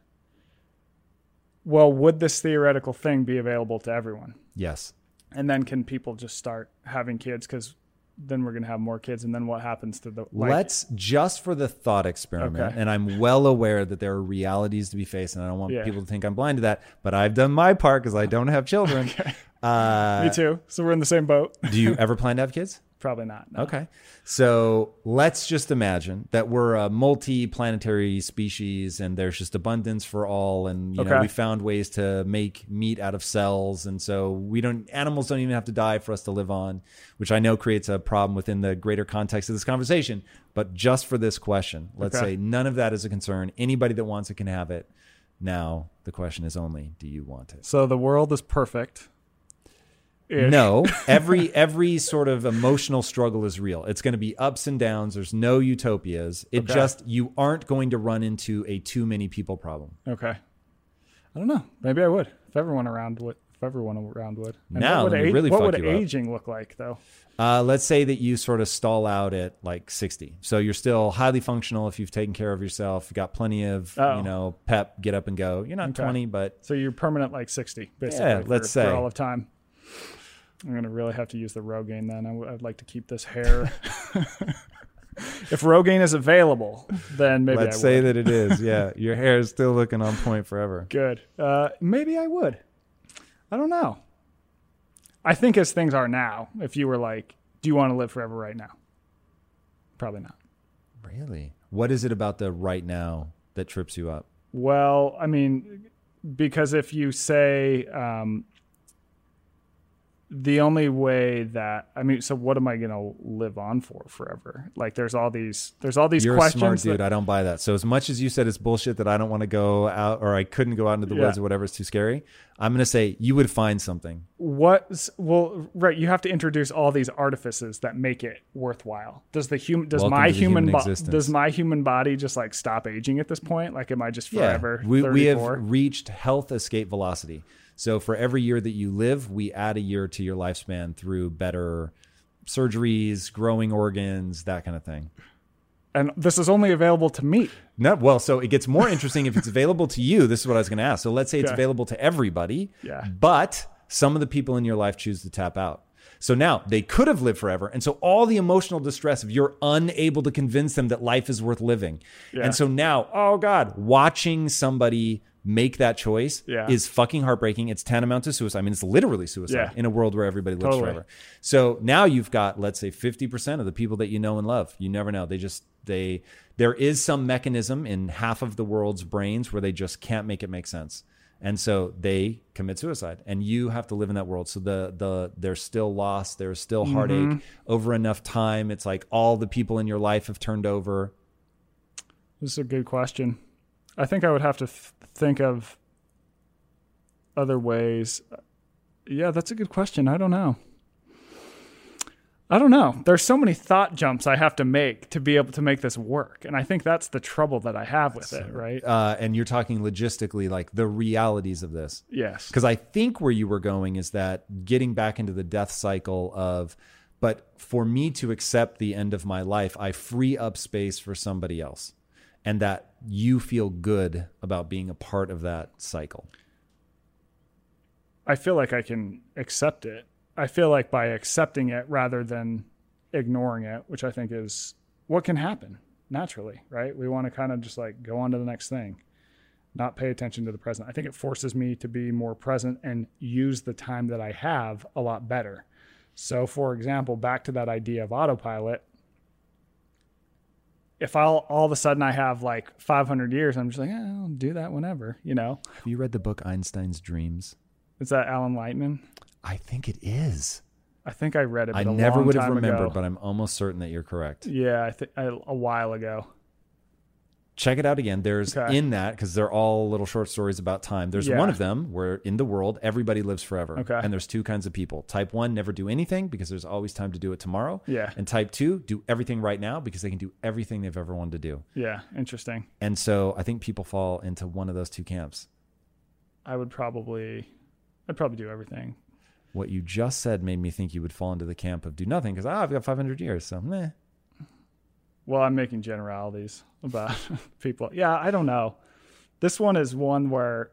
Well, would this theoretical thing be available to everyone? Yes. And then can people just start having kids? Because then we're going to have more kids. And then what happens to the. Like, Let's just for the thought experiment, Okay. and I'm well aware that there are realities to be faced, and I don't want Yeah. people to think I'm blind to that. But I've done my part because I don't have children. <laughs> uh, Me too. So we're in the same boat. do you <laughs> ever plan to have kids? Probably not. no. Okay. So let's just imagine that we're a multi-planetary species and there's just abundance for all and you know we found ways to make meat out of cells and so we don't animals don't even have to die for us to live on, which I know creates a problem within the greater context of this conversation, but just for this question, let's Okay. say none of that is a concern. Anybody that wants it can have it. Now, the question is only do you want it? So the world is perfect. No, <laughs> every every sort of emotional struggle is real. It's going to be ups and downs. There's no utopias. It Okay. just you aren't going to run into a too many people problem. Okay. I don't know. Maybe I would if everyone around would. If everyone around would. And Now, what would, let me a- really what would you up. aging look like though? Uh, let's say that you sort of stall out at like 60. So you're still highly functional if you've taken care of yourself. You got plenty of Oh. you know pep, get up and go. You're not Okay. 20, but So you're permanent like 60, basically. Yeah, let's for say. all of time. I'm gonna really have to use the Rogaine then. I w- I'd like to keep this hair. <laughs> if Rogaine is available, then maybe I let's I say would. that it is. <laughs> Yeah, your hair is still looking on point forever. Good. Uh, maybe I would. I don't know. I think as things are now, if you were like, do you want to live forever right now? Probably not. Really? What is it about the right now that trips you up? Well, I mean, because if you say um, the only way that I mean, so what am I going to live on for forever? Like, there's all these, there's all these You're questions. smart dude. that- I don't buy that. So as much as you said it's bullshit that I don't want to go out or I couldn't go out into the Yeah. woods or whatever, it's too scary. I'm going to say you would find something. what? Well, right. You have to introduce all these artifices that make it worthwhile. Does the human? Does Welcome my human? human bo- does my human body just like stop aging at this point? Like, am I just forever? Yeah, we, we have reached health escape velocity. So for every year that you live, we add a year to your lifespan through better surgeries, growing organs, that kind of thing. and this is only available to me. No, well, so it gets more interesting if it's available to you. This is what I was going to ask. So let's say it's available to everybody, Yeah. but some of the people in your life choose to tap out. So now they could have lived forever. And so all the emotional distress of you're unable to convince them that life is worth living. Yeah. And so now, oh God, watching somebody make that choice Yeah. is fucking heartbreaking. It's tantamount to suicide. I mean, it's literally suicide Yeah. in a world where everybody lives Totally. forever. So now you've got, let's say, 50% of the people that you know and love. You never know. They just, they, there is some mechanism in half of the world's brains where they just can't make it make sense. And so they commit suicide and you have to live in that world. So the, the, there's still loss. There's still heartache Mm-hmm. over enough time. It's like all the people in your life have turned over. This is a good question. I think I would have to think of other ways. Yeah, that's a good question. I don't know. I don't know. There's so many thought jumps I have to make to be able to make this work. And I think that's the trouble that I have with it, right? Uh, and you're talking logistically, like the realities of this. Yes. Because I think where you were going is that getting back into the death cycle of, but for me to accept the end of my life, I free up space for somebody else. And that you feel good about being a part of that cycle. I feel like I can accept it. I feel like by accepting it rather than ignoring it, which I think is what can happen naturally, right? We want to kind of just like go on to the next thing, not pay attention to the present. I think it forces me to be more present and use the time that I have a lot better. So, for example, back to that idea of autopilot, if I'll all of a sudden I have like 500 years, I'm just like, eh, I'll do that whenever, you know? Have you read the book Einstein's Dreams? Is that Alan Lightman? I think it is. I think I read it. I never would have remembered, ago. but I'm almost certain that you're correct. yeah, I think a while ago. Check it out again. There's Okay. in that because they're all little short stories about time. There's Yeah. one of them where in the world everybody lives forever. Okay. And there's two kinds of people. Type one never do anything because there's always time to do it tomorrow. Yeah. And type two do everything right now because they can do everything they've ever wanted to do. Yeah, interesting. And so I think people fall into one of those two camps. I would probably, I'd probably do everything. What you just said made me think you would fall into the camp of do nothing because ah, I've got 500 years, so meh. Well, I'm making generalities about <laughs> people. Yeah, I don't know. This one is one where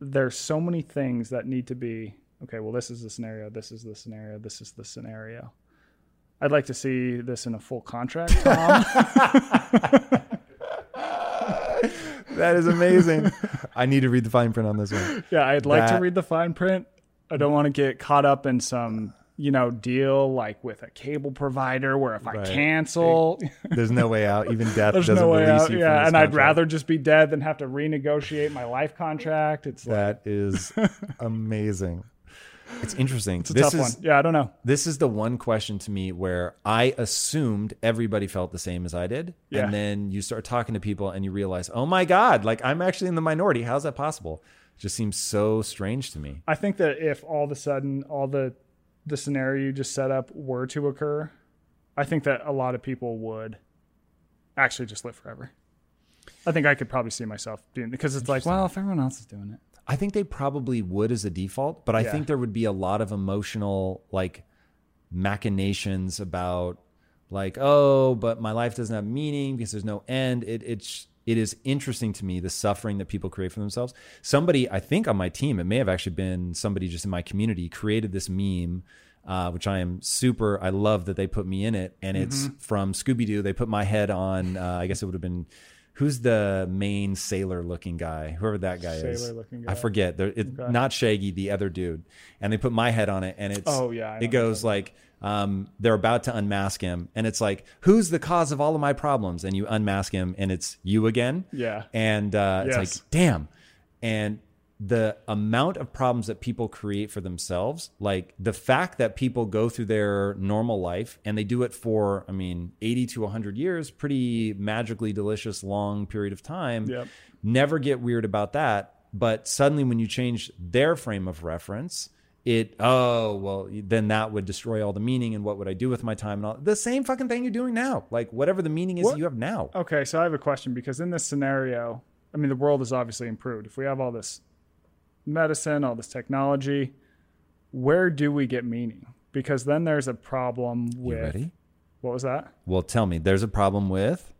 there's so many things that need to be okay. Well, this is the scenario. This is the scenario. This is the scenario. I'd like to see this in a full contract, Tom. <laughs> That is amazing. I need to read the fine print on this one. yeah, I'd like to read the fine print. I don't want to get caught up in some you know, deal like with a cable provider where if I Right. cancel, There's no way out. Even <laughs> death there's doesn't no way release out. you. Yeah, and I'd rather just be dead than have to renegotiate my life contract. It's like, That is <laughs> amazing. It's interesting. it's a this tough is one. Yeah, I don't know. this is the one question to me where I assumed everybody felt the same as I did, Yeah. and then you start talking to people and you realize, oh my god, like I'm actually in the minority. How's that possible? It just seems so strange to me. I think that if all of a sudden all the the scenario you just set up were to occur, I think that a lot of people would actually just live forever. I think I could probably see myself doing because it's like, well, if everyone else is doing it, I think they probably would as a default, but I Yeah. think there would be a lot of emotional like machinations about like, oh, but my life doesn't have meaning because there's no end. It it's it is interesting to me the suffering that people create for themselves. Somebody, I think on my team, it may have actually been somebody just in my community created this meme. Uh, which I am super. I love that they put me in it, and it's from Scooby Doo. They put my head on. Uh, I guess it would have been who's the main sailor looking guy, whoever that guy is. Sailor-looking I guy. forget. There, it, Not Shaggy, the other dude. And they put my head on it, and it's. Oh, yeah, I It goes like. Um, they're about to unmask him, and it's like, "Who's the cause of all of my problems?" And you unmask him, and it's you again. Yeah. And uh, it's like, damn. And the amount of problems that people create for themselves, like the fact that people go through their normal life and they do it for, I mean, 80 to 100 years, pretty magically delicious, long period of time. Yep. Never get weird about that. But suddenly, when you change their frame of reference, it, oh, well, then that would destroy all the meaning. And what would I do with my time? And all the same fucking thing you're doing now. Like, whatever the meaning is What- you have now. Okay, so I have a question because in this scenario, I mean, the world has obviously improved. If we have all this medicine, all this technology, where do we get meaning? Because then there's a problem with You ready? what was that? Well, tell me, there's a problem with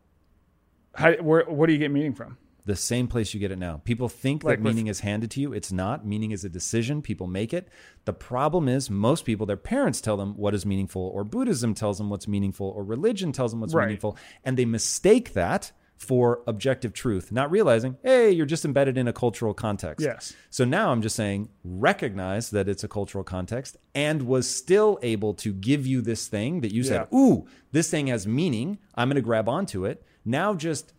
How, where, what do you get meaning from? The same place you get it now. People think Like that with- meaning is handed to you. It's not. Meaning is a decision. People make it. The problem is most people, their parents tell them what is meaningful, or Buddhism tells them what's meaningful, or religion tells them what's Right. meaningful, and they mistake that for objective truth, not realizing, hey, you're just embedded in a cultural context. Yes. So now I'm just saying, recognize that it's a cultural context and was still able to give you this thing that you said, Yeah. ooh, this thing has meaning. I'm going to grab onto it. Now just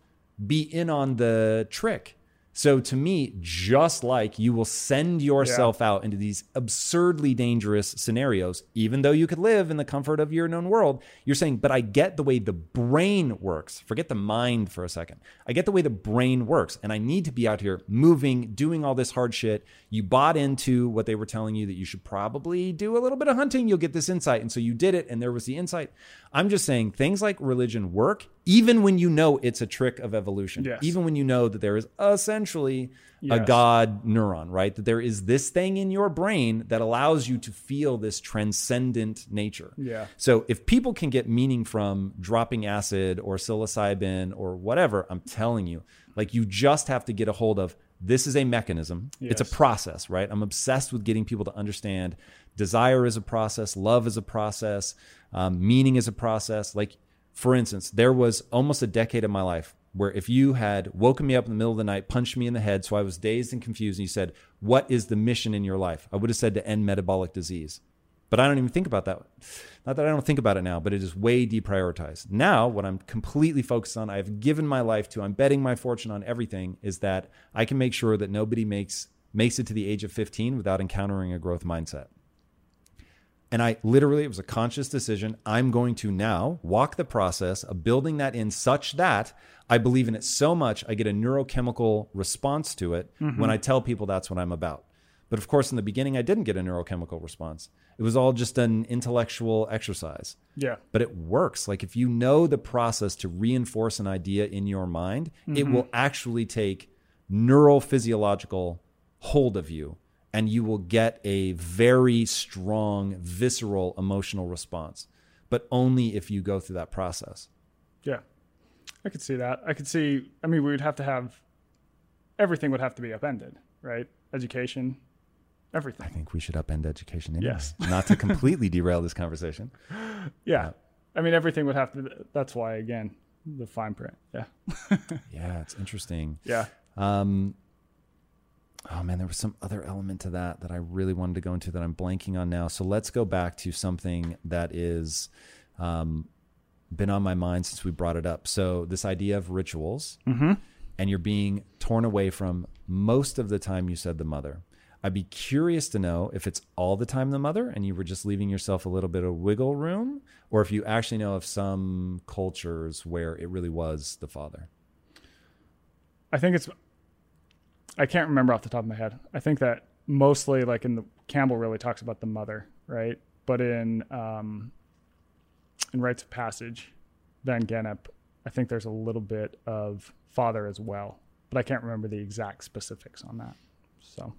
be in on the trick. So to me, just like you will send yourself out into these absurdly dangerous scenarios, even though you could live in the comfort of your known world, you're saying, but I get the way the brain works. Forget the mind for a second. I get the way the brain works. And I need to be out here moving, doing all this hard shit. You bought into what they were telling you that you should probably do a little bit of hunting. You'll get this insight. And so you did it, and there was the insight. I'm just saying things like religion work, even when you know it's a trick of evolution. Yes. Even when you know that there is essentially a God neuron, right? That there is this thing in your brain that allows you to feel this transcendent nature. Yeah. So if people can get meaning from dropping acid or psilocybin or whatever, I'm telling you, like you just have to get a hold of this is a mechanism. It's a process, right? I'm obsessed with getting people to understand desire is a process, love is a process, um, meaning is a process. Like, for instance, there was almost a decade of my life where if you had woken me up in the middle of the night, punched me in the head, so I was dazed and confused, and you said, What is the mission in your life? I would have said to end metabolic disease. But I don't even think about that. Not that I don't think about it now, but it is way deprioritized. Now, what I'm completely focused on, I've given my life to, I'm betting my fortune on everything, is that I can make sure that nobody makes makes it to the age of 15 without encountering a growth mindset. And I literally, it was a conscious decision. I'm going to now walk the process of building that in such that I believe in it so much, I get a neurochemical response to it mm-hmm. when I tell people that's what I'm about. But of course, in the beginning, I didn't get a neurochemical response. It was all just an intellectual exercise. Yeah. But it works. Like if you know the process to reinforce an idea in your mind, it mm-hmm. will actually take neurophysiological hold of you and you will get a very strong, visceral emotional response, but only if you go through that process. Yeah. I could see that. I could see, I mean, we would have to have, everything would have to be upended, right? Education, everything. I think we should upend education anyway. Yes. <laughs> Not to completely derail this conversation. <laughs> Yeah. I mean, everything would have to, that's why, again, the fine print. Yeah. <laughs> Yeah, it's interesting. Yeah. Um, oh man, there was some other element to that that I really wanted to go into that I'm blanking on now. So let's go back to something that is um, been on my mind since we brought it up. So this idea of rituals, and you're being torn away from most of the time. You said the mother. I'd be curious to know if it's all the time the mother, and you were just leaving yourself a little bit of wiggle room, or if you actually know of some cultures where it really was the father. I think it's. I can't remember off the top of my head. I think that mostly, like in the Campbell, really talks about the mother, right? But in um, in rites of passage, Van Gennep, I think there's a little bit of father as well, but I can't remember the exact specifics on that. So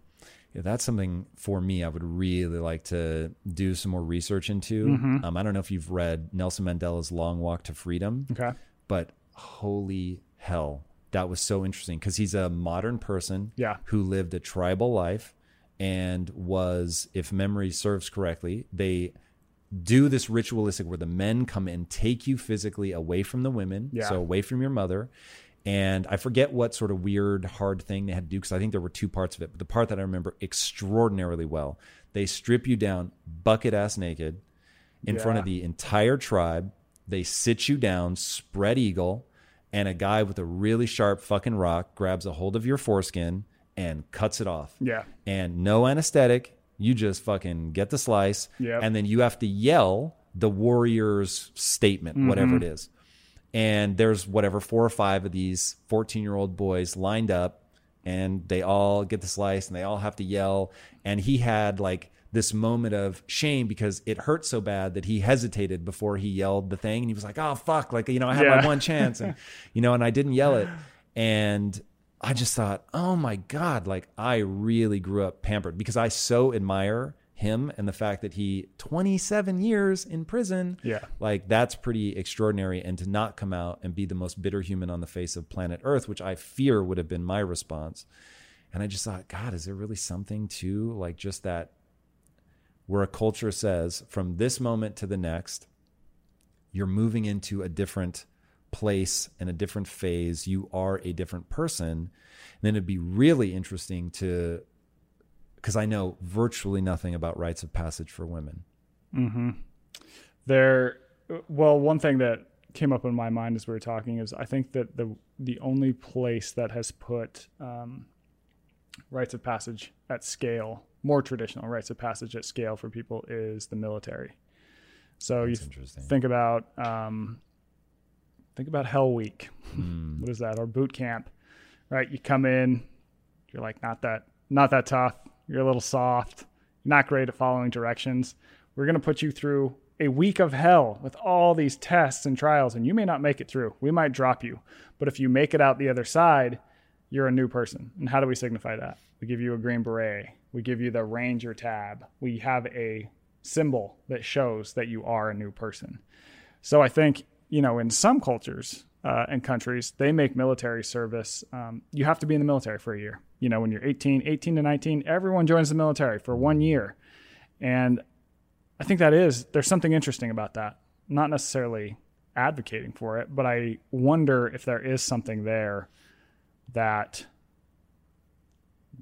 Yeah, that's something for me. I would really like to do some more research into. Mm-hmm. Um, I don't know if you've read Nelson Mandela's Long Walk to Freedom, okay, but holy hell, that was so interesting because he's a modern person Yeah. who lived a tribal life and was, if memory serves correctly, they do this ritualistic where the men come and take you physically away from the women, Yeah. so away from your mother. And I forget what sort of weird, hard thing they had to do because I think there were two parts of it. But the part that I remember extraordinarily well, they strip you down bucket ass naked in front of the entire tribe. They sit you down, spread eagle, and a guy with a really sharp fucking rock grabs a hold of your foreskin and cuts it off. yeah, And no anesthetic. You just fucking get the slice. Yep. And then you have to yell the warrior's statement, mm-hmm. whatever it is. And there's whatever, four or five of these 14 year old boys lined up and they all get the slice and they all have to yell. And he had like this moment of shame because it hurt so bad that he hesitated before he yelled the thing. And he was like, oh, fuck. Like, you know, I had Yeah. my one chance. And, <laughs> you know, and I didn't yell it. And I just thought, oh my God, like I really grew up pampered because I so admire him and the fact that he 27 years in prison. Yeah. Like that's pretty extraordinary. And to not come out and be the most bitter human on the face of planet Earth, which I fear would have been my response. And I just thought, God, is there really something to like just that where a culture says from this moment to the next, you're moving into a different place and a different phase. You are a different person. And then it'd be really interesting to, because I know virtually nothing about rites of passage for women. there. Well, one thing that came up in my mind as we were talking is I think that the the only place that has put um, rites of passage at scale, more traditional rites of passage at scale for people, is the military. So you interesting. think about um, think about Hell Week. Hmm. What is that? Or boot camp, right? You come in, you're like not that not that tough. You're a little soft. Not great at following directions. We're gonna put you through a week of hell with all these tests and trials, and you may not make it through. We might drop you, but if you make it out the other side, you're a new person. And how do we signify that? We give you a green beret. We give you the ranger tab. We have a symbol that shows that you are a new person. So I think, you know, in some cultures uh, and countries, they make military service. Um, you have to be in the military for a year. You know, when you're 18, 18 to 19, everyone joins the military for one year. And I think that is, there's something interesting about that. Not necessarily advocating for it, but I wonder if there is something there that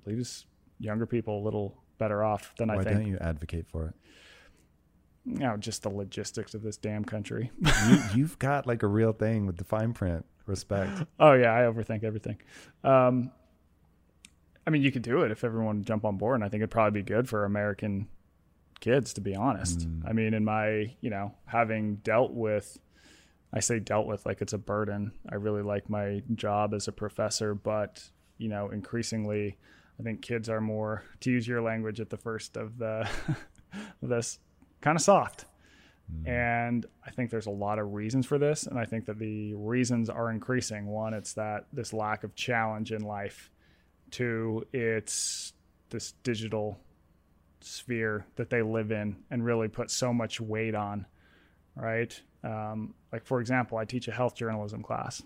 leaves younger people a little better off than I think. Why don't you advocate for it? you know, just the logistics of this damn country. you, <laughs> you've got like a real thing with the fine print. Respect. oh yeah, I overthink everything. Um, I mean, you could do it if everyone would jump on board, and I think it'd probably be good for American kids, to be honest. I mean, in my, you know, having dealt with, I say dealt with like it's a burden. I really like my job as a professor, but you know, increasingly, I think kids are more, to use your language at the first of the <laughs> this, kind of soft. Hmm. And I think there's a lot of reasons for this. And I think that the reasons are increasing. One, it's that this lack of challenge in life. Two, it's this digital sphere that they live in and really put so much weight on, right? Um, like, for example, I teach a health journalism class.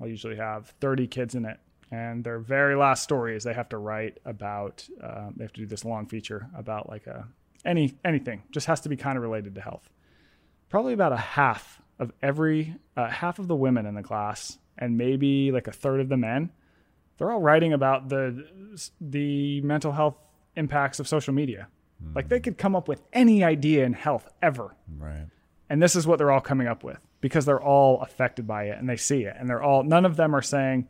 I'll usually have 30 kids in it. And their very last story is they have to write about, uh, they have to do this long feature about like a, any anything, just has to be kind of related to health probably about a half of every uh, half of the women in the class and maybe like a third of the men They're all writing about the the mental health impacts of social media. Like they could come up with any idea in health ever. Right. And this is what they're all coming up with because they're all affected by it and they see it. And they're all, none of them are saying,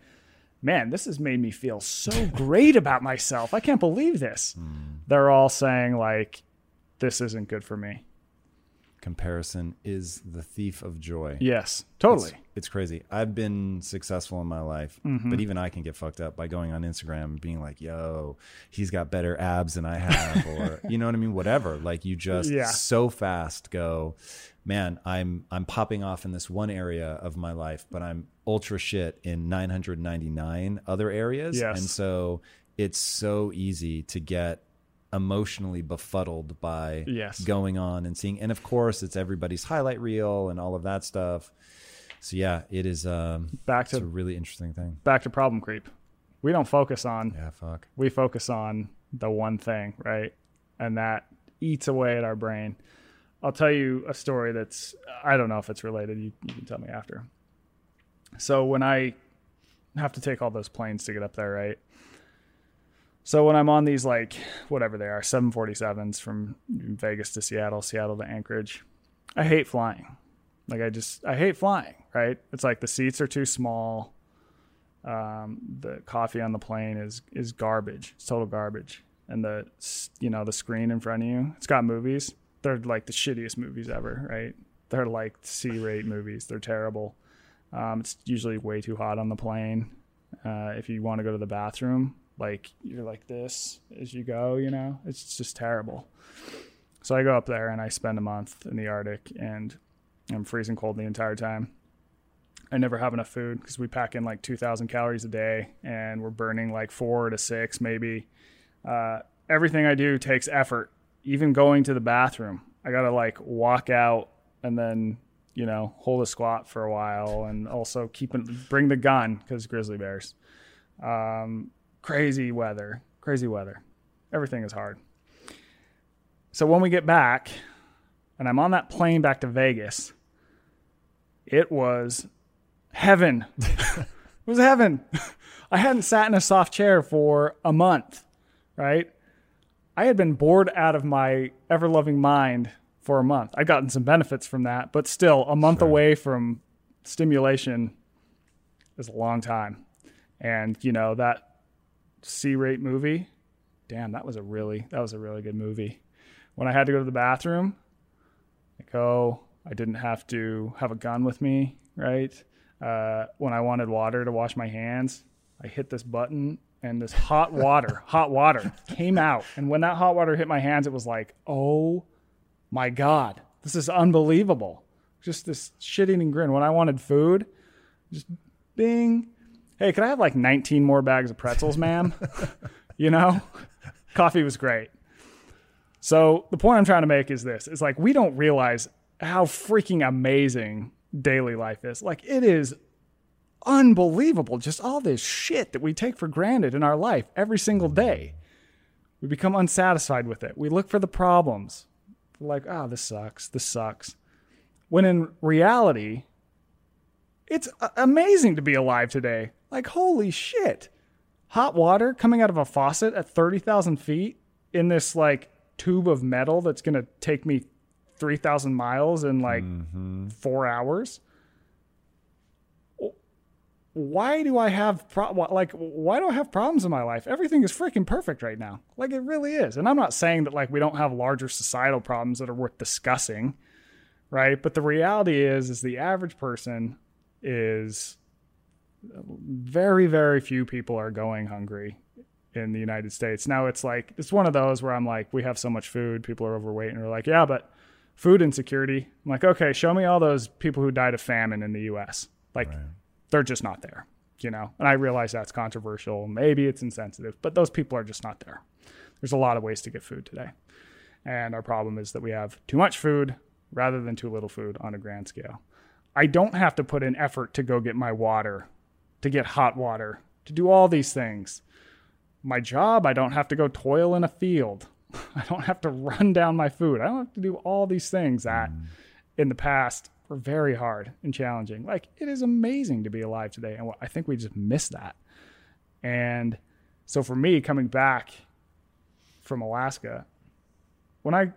man, this has made me feel so great about myself. I can't believe this. Hmm. They're all saying, like, this isn't good for me. Comparison is the thief of joy. Yes, totally. It's, it's crazy. I've been successful in my life, but mm-hmm. even I can get fucked up by going on Instagram being like, yo, he's got better abs than I have, or <laughs> you know what I mean? Whatever. Like you just Yeah. so fast go, man, I'm I'm popping off in this one area of my life, but I'm ultra shit in 999 other areas. Yes. And so it's so easy to get emotionally befuddled by Yes. going on and seeing and of course it's everybody's highlight reel and all of that stuff so yeah it is um Back it's a to really interesting thing back to problem creep. We don't focus on yeah fuck we focus on the one thing, right? And that eats away at our brain. I'll tell you a story that's I don't know if it's related. You, you can tell me after. So when I have to take all those planes to get up there, right? So when I'm on these like whatever they are, 747s from Vegas to Seattle, Seattle to Anchorage, I hate flying. Like I just I hate flying, right? It's like the seats are too small. Um, the coffee on the plane is is garbage. It's total garbage. And the you know the screen in front of you, it's got movies. They're like the shittiest movies ever, right? They're like C-rate movies. They're terrible. Um, it's usually way too hot on the plane. Uh, if you want to go to the bathroom, like you're like this as you go, you know, it's just terrible. So I go up there and I spend a month in the Arctic and I'm freezing cold the entire time. I never have enough food because we pack in like 2,000 calories a day and we're burning like four to six maybe. Uh, everything I do takes effort. Even going to the bathroom, I gotta like walk out and then you know hold a squat for a while and also keep it, bring the gun because grizzly bears. Um, crazy weather, crazy weather. Everything is hard. So when we get back, and I'm on that plane back to Vegas, it was heaven. <laughs> it was heaven. I hadn't sat in a soft chair for a month, right? I had been bored out of my ever loving mind for a month. I'd gotten some benefits from that, but still, a month away from stimulation is a long time. And, you know, that C rate movie, damn, that was a really, that was a really good movie. When I had to go to the bathroom, I go, I didn't have to have a gun with me, right? Uh, when I wanted water to wash my hands, I hit this button and this hot water, <laughs> hot water came out. And when that hot water hit my hands, it was like, oh my God, this is unbelievable. Just this shit eating grin. When I wanted food, just bing. Hey, could I have like 19 more bags of pretzels, ma'am? <laughs> you know, coffee was great. So the point I'm trying to make is this: is like we don't realize how freaking amazing daily life is. Like it is unbelievable, just all this shit that we take for granted in our life every single day. We become unsatisfied with it. We look for the problems. We're like, oh, this sucks. This sucks. When in reality, it's amazing to be alive today. Like, holy shit. Hot water coming out of a faucet at 30,000 feet in this like tube of metal that's going to take me 3,000 miles in like mm-hmm. four hours. Why do I have pro- like why do I have problems in my life? Everything is freaking perfect right now. Like it really is. And I'm not saying that like we don't have larger societal problems that are worth discussing, right? But the reality is is the average person is very very few people are going hungry in the United States. Now it's like it's one of those where I'm like we have so much food, people are overweight and we're like, yeah, but food insecurity. I'm like, okay, show me all those people who died of famine in the US. Like they're just not there, you know. And I realize that's controversial, maybe it's insensitive, but those people are just not there. There's a lot of ways to get food today. And our problem is that we have too much food rather than too little food on a grand scale. I don't have to put in effort to go get my water, to get hot water, to do all these things. My job, I don't have to go toil in a field. <laughs> I don't have to run down my food. I don't have to do all these things that in the past were very hard and challenging. Like it is amazing to be alive today. And I think we just miss that. And so for me, coming back from Alaska, when I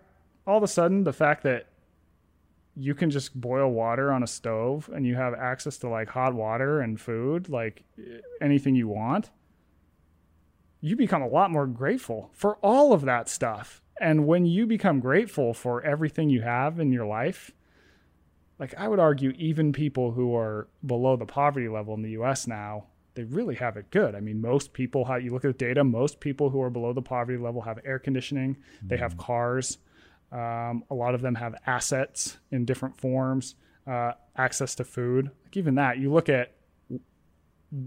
all of a sudden the fact that you can just boil water on a stove and you have access to like hot water and food, like anything you want, you become a lot more grateful for all of that stuff. And when you become grateful for everything you have in your life, like I would argue, even people who are below the poverty level in the US now, they really have it good. I mean, most people, how you look at the data, most people who are below the poverty level have air conditioning, mm-hmm. they have cars. Um, a lot of them have assets in different forms, uh, access to food. Like even that, you look at,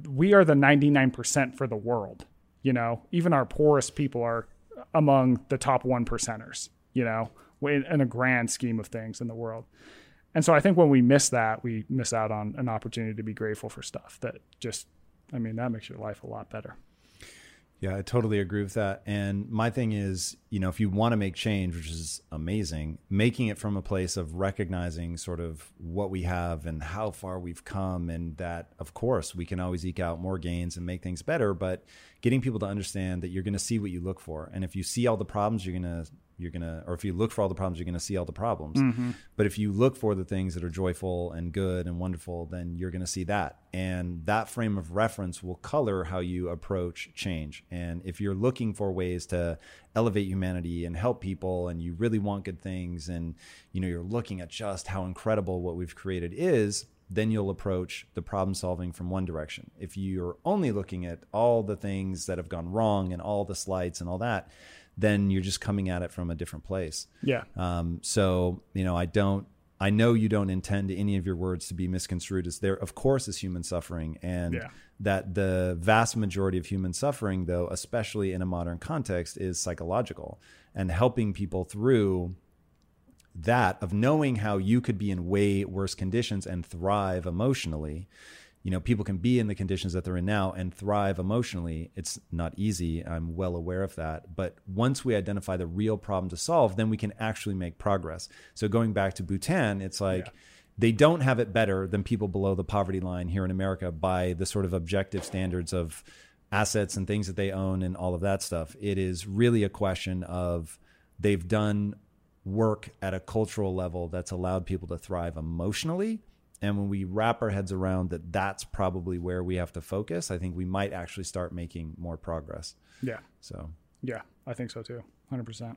we are the 99% for the world. You know, even our poorest people are among the top one percenters, you know, in, in a grand scheme of things in the world. And so I think when we miss that, we miss out on an opportunity to be grateful for stuff that just, I mean, that makes your life a lot better. Yeah, I totally agree with that. And my thing is, you know, if you want to make change, which is amazing, making it from a place of recognizing sort of what we have and how far we've come, and that, of course, we can always eke out more gains and make things better. But getting people to understand that you're going to see what you look for. And if you see all the problems, you're going to you're gonna or if you look for all the problems you're gonna see all the problems mm-hmm. but if you look for the things that are joyful and good and wonderful then you're gonna see that and that frame of reference will color how you approach change and if you're looking for ways to elevate humanity and help people and you really want good things and you know you're looking at just how incredible what we've created is then you'll approach the problem solving from one direction. If you're only looking at all the things that have gone wrong and all the slights and all that, then you're just coming at it from a different place. Yeah. Um, so, you know, I don't, I know you don't intend any of your words to be misconstrued as there, of course, is human suffering. And yeah. that the vast majority of human suffering, though, especially in a modern context, is psychological and helping people through that of knowing how you could be in way worse conditions and thrive emotionally you know people can be in the conditions that they're in now and thrive emotionally. It's not easy. I'm well aware of that. But once we identify the real problem to solve then we can actually make progress. So going back to bhutan it's like yeah. they don't have it better than people below the poverty line here in america by the sort of objective standards of assets and things that they own and all of that stuff. It is really a question of they've done work at a cultural level that's allowed people to thrive emotionally and when we wrap our heads around that that's probably where we have to focus i think we might actually start making more progress. Yeah. So. Yeah i think so too 100%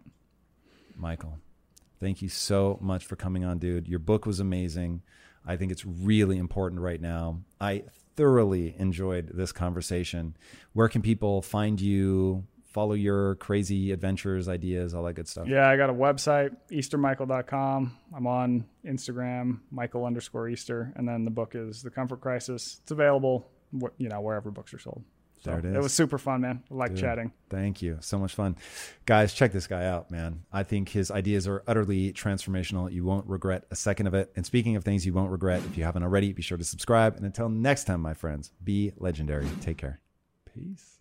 michael thank you so much for coming on dude. Your book was amazing. I think it's really important right now. I thoroughly enjoyed this conversation. Where can people find you follow your crazy adventures, ideas, all that good stuff? Yeah, I got a website, eastermichael.com. I'm on Instagram, Michael underscore Easter. And then the book is The Comfort Crisis. It's available, you know, wherever books are sold. So there it is. It was super fun, man. I like Dude, chatting. Thank you. So much fun. Guys, check this guy out, man. I think his ideas are utterly transformational. You won't regret a second of it. And speaking of things you won't regret, if you haven't already, be sure to subscribe. And until next time, my friends, be legendary. Take care. Peace.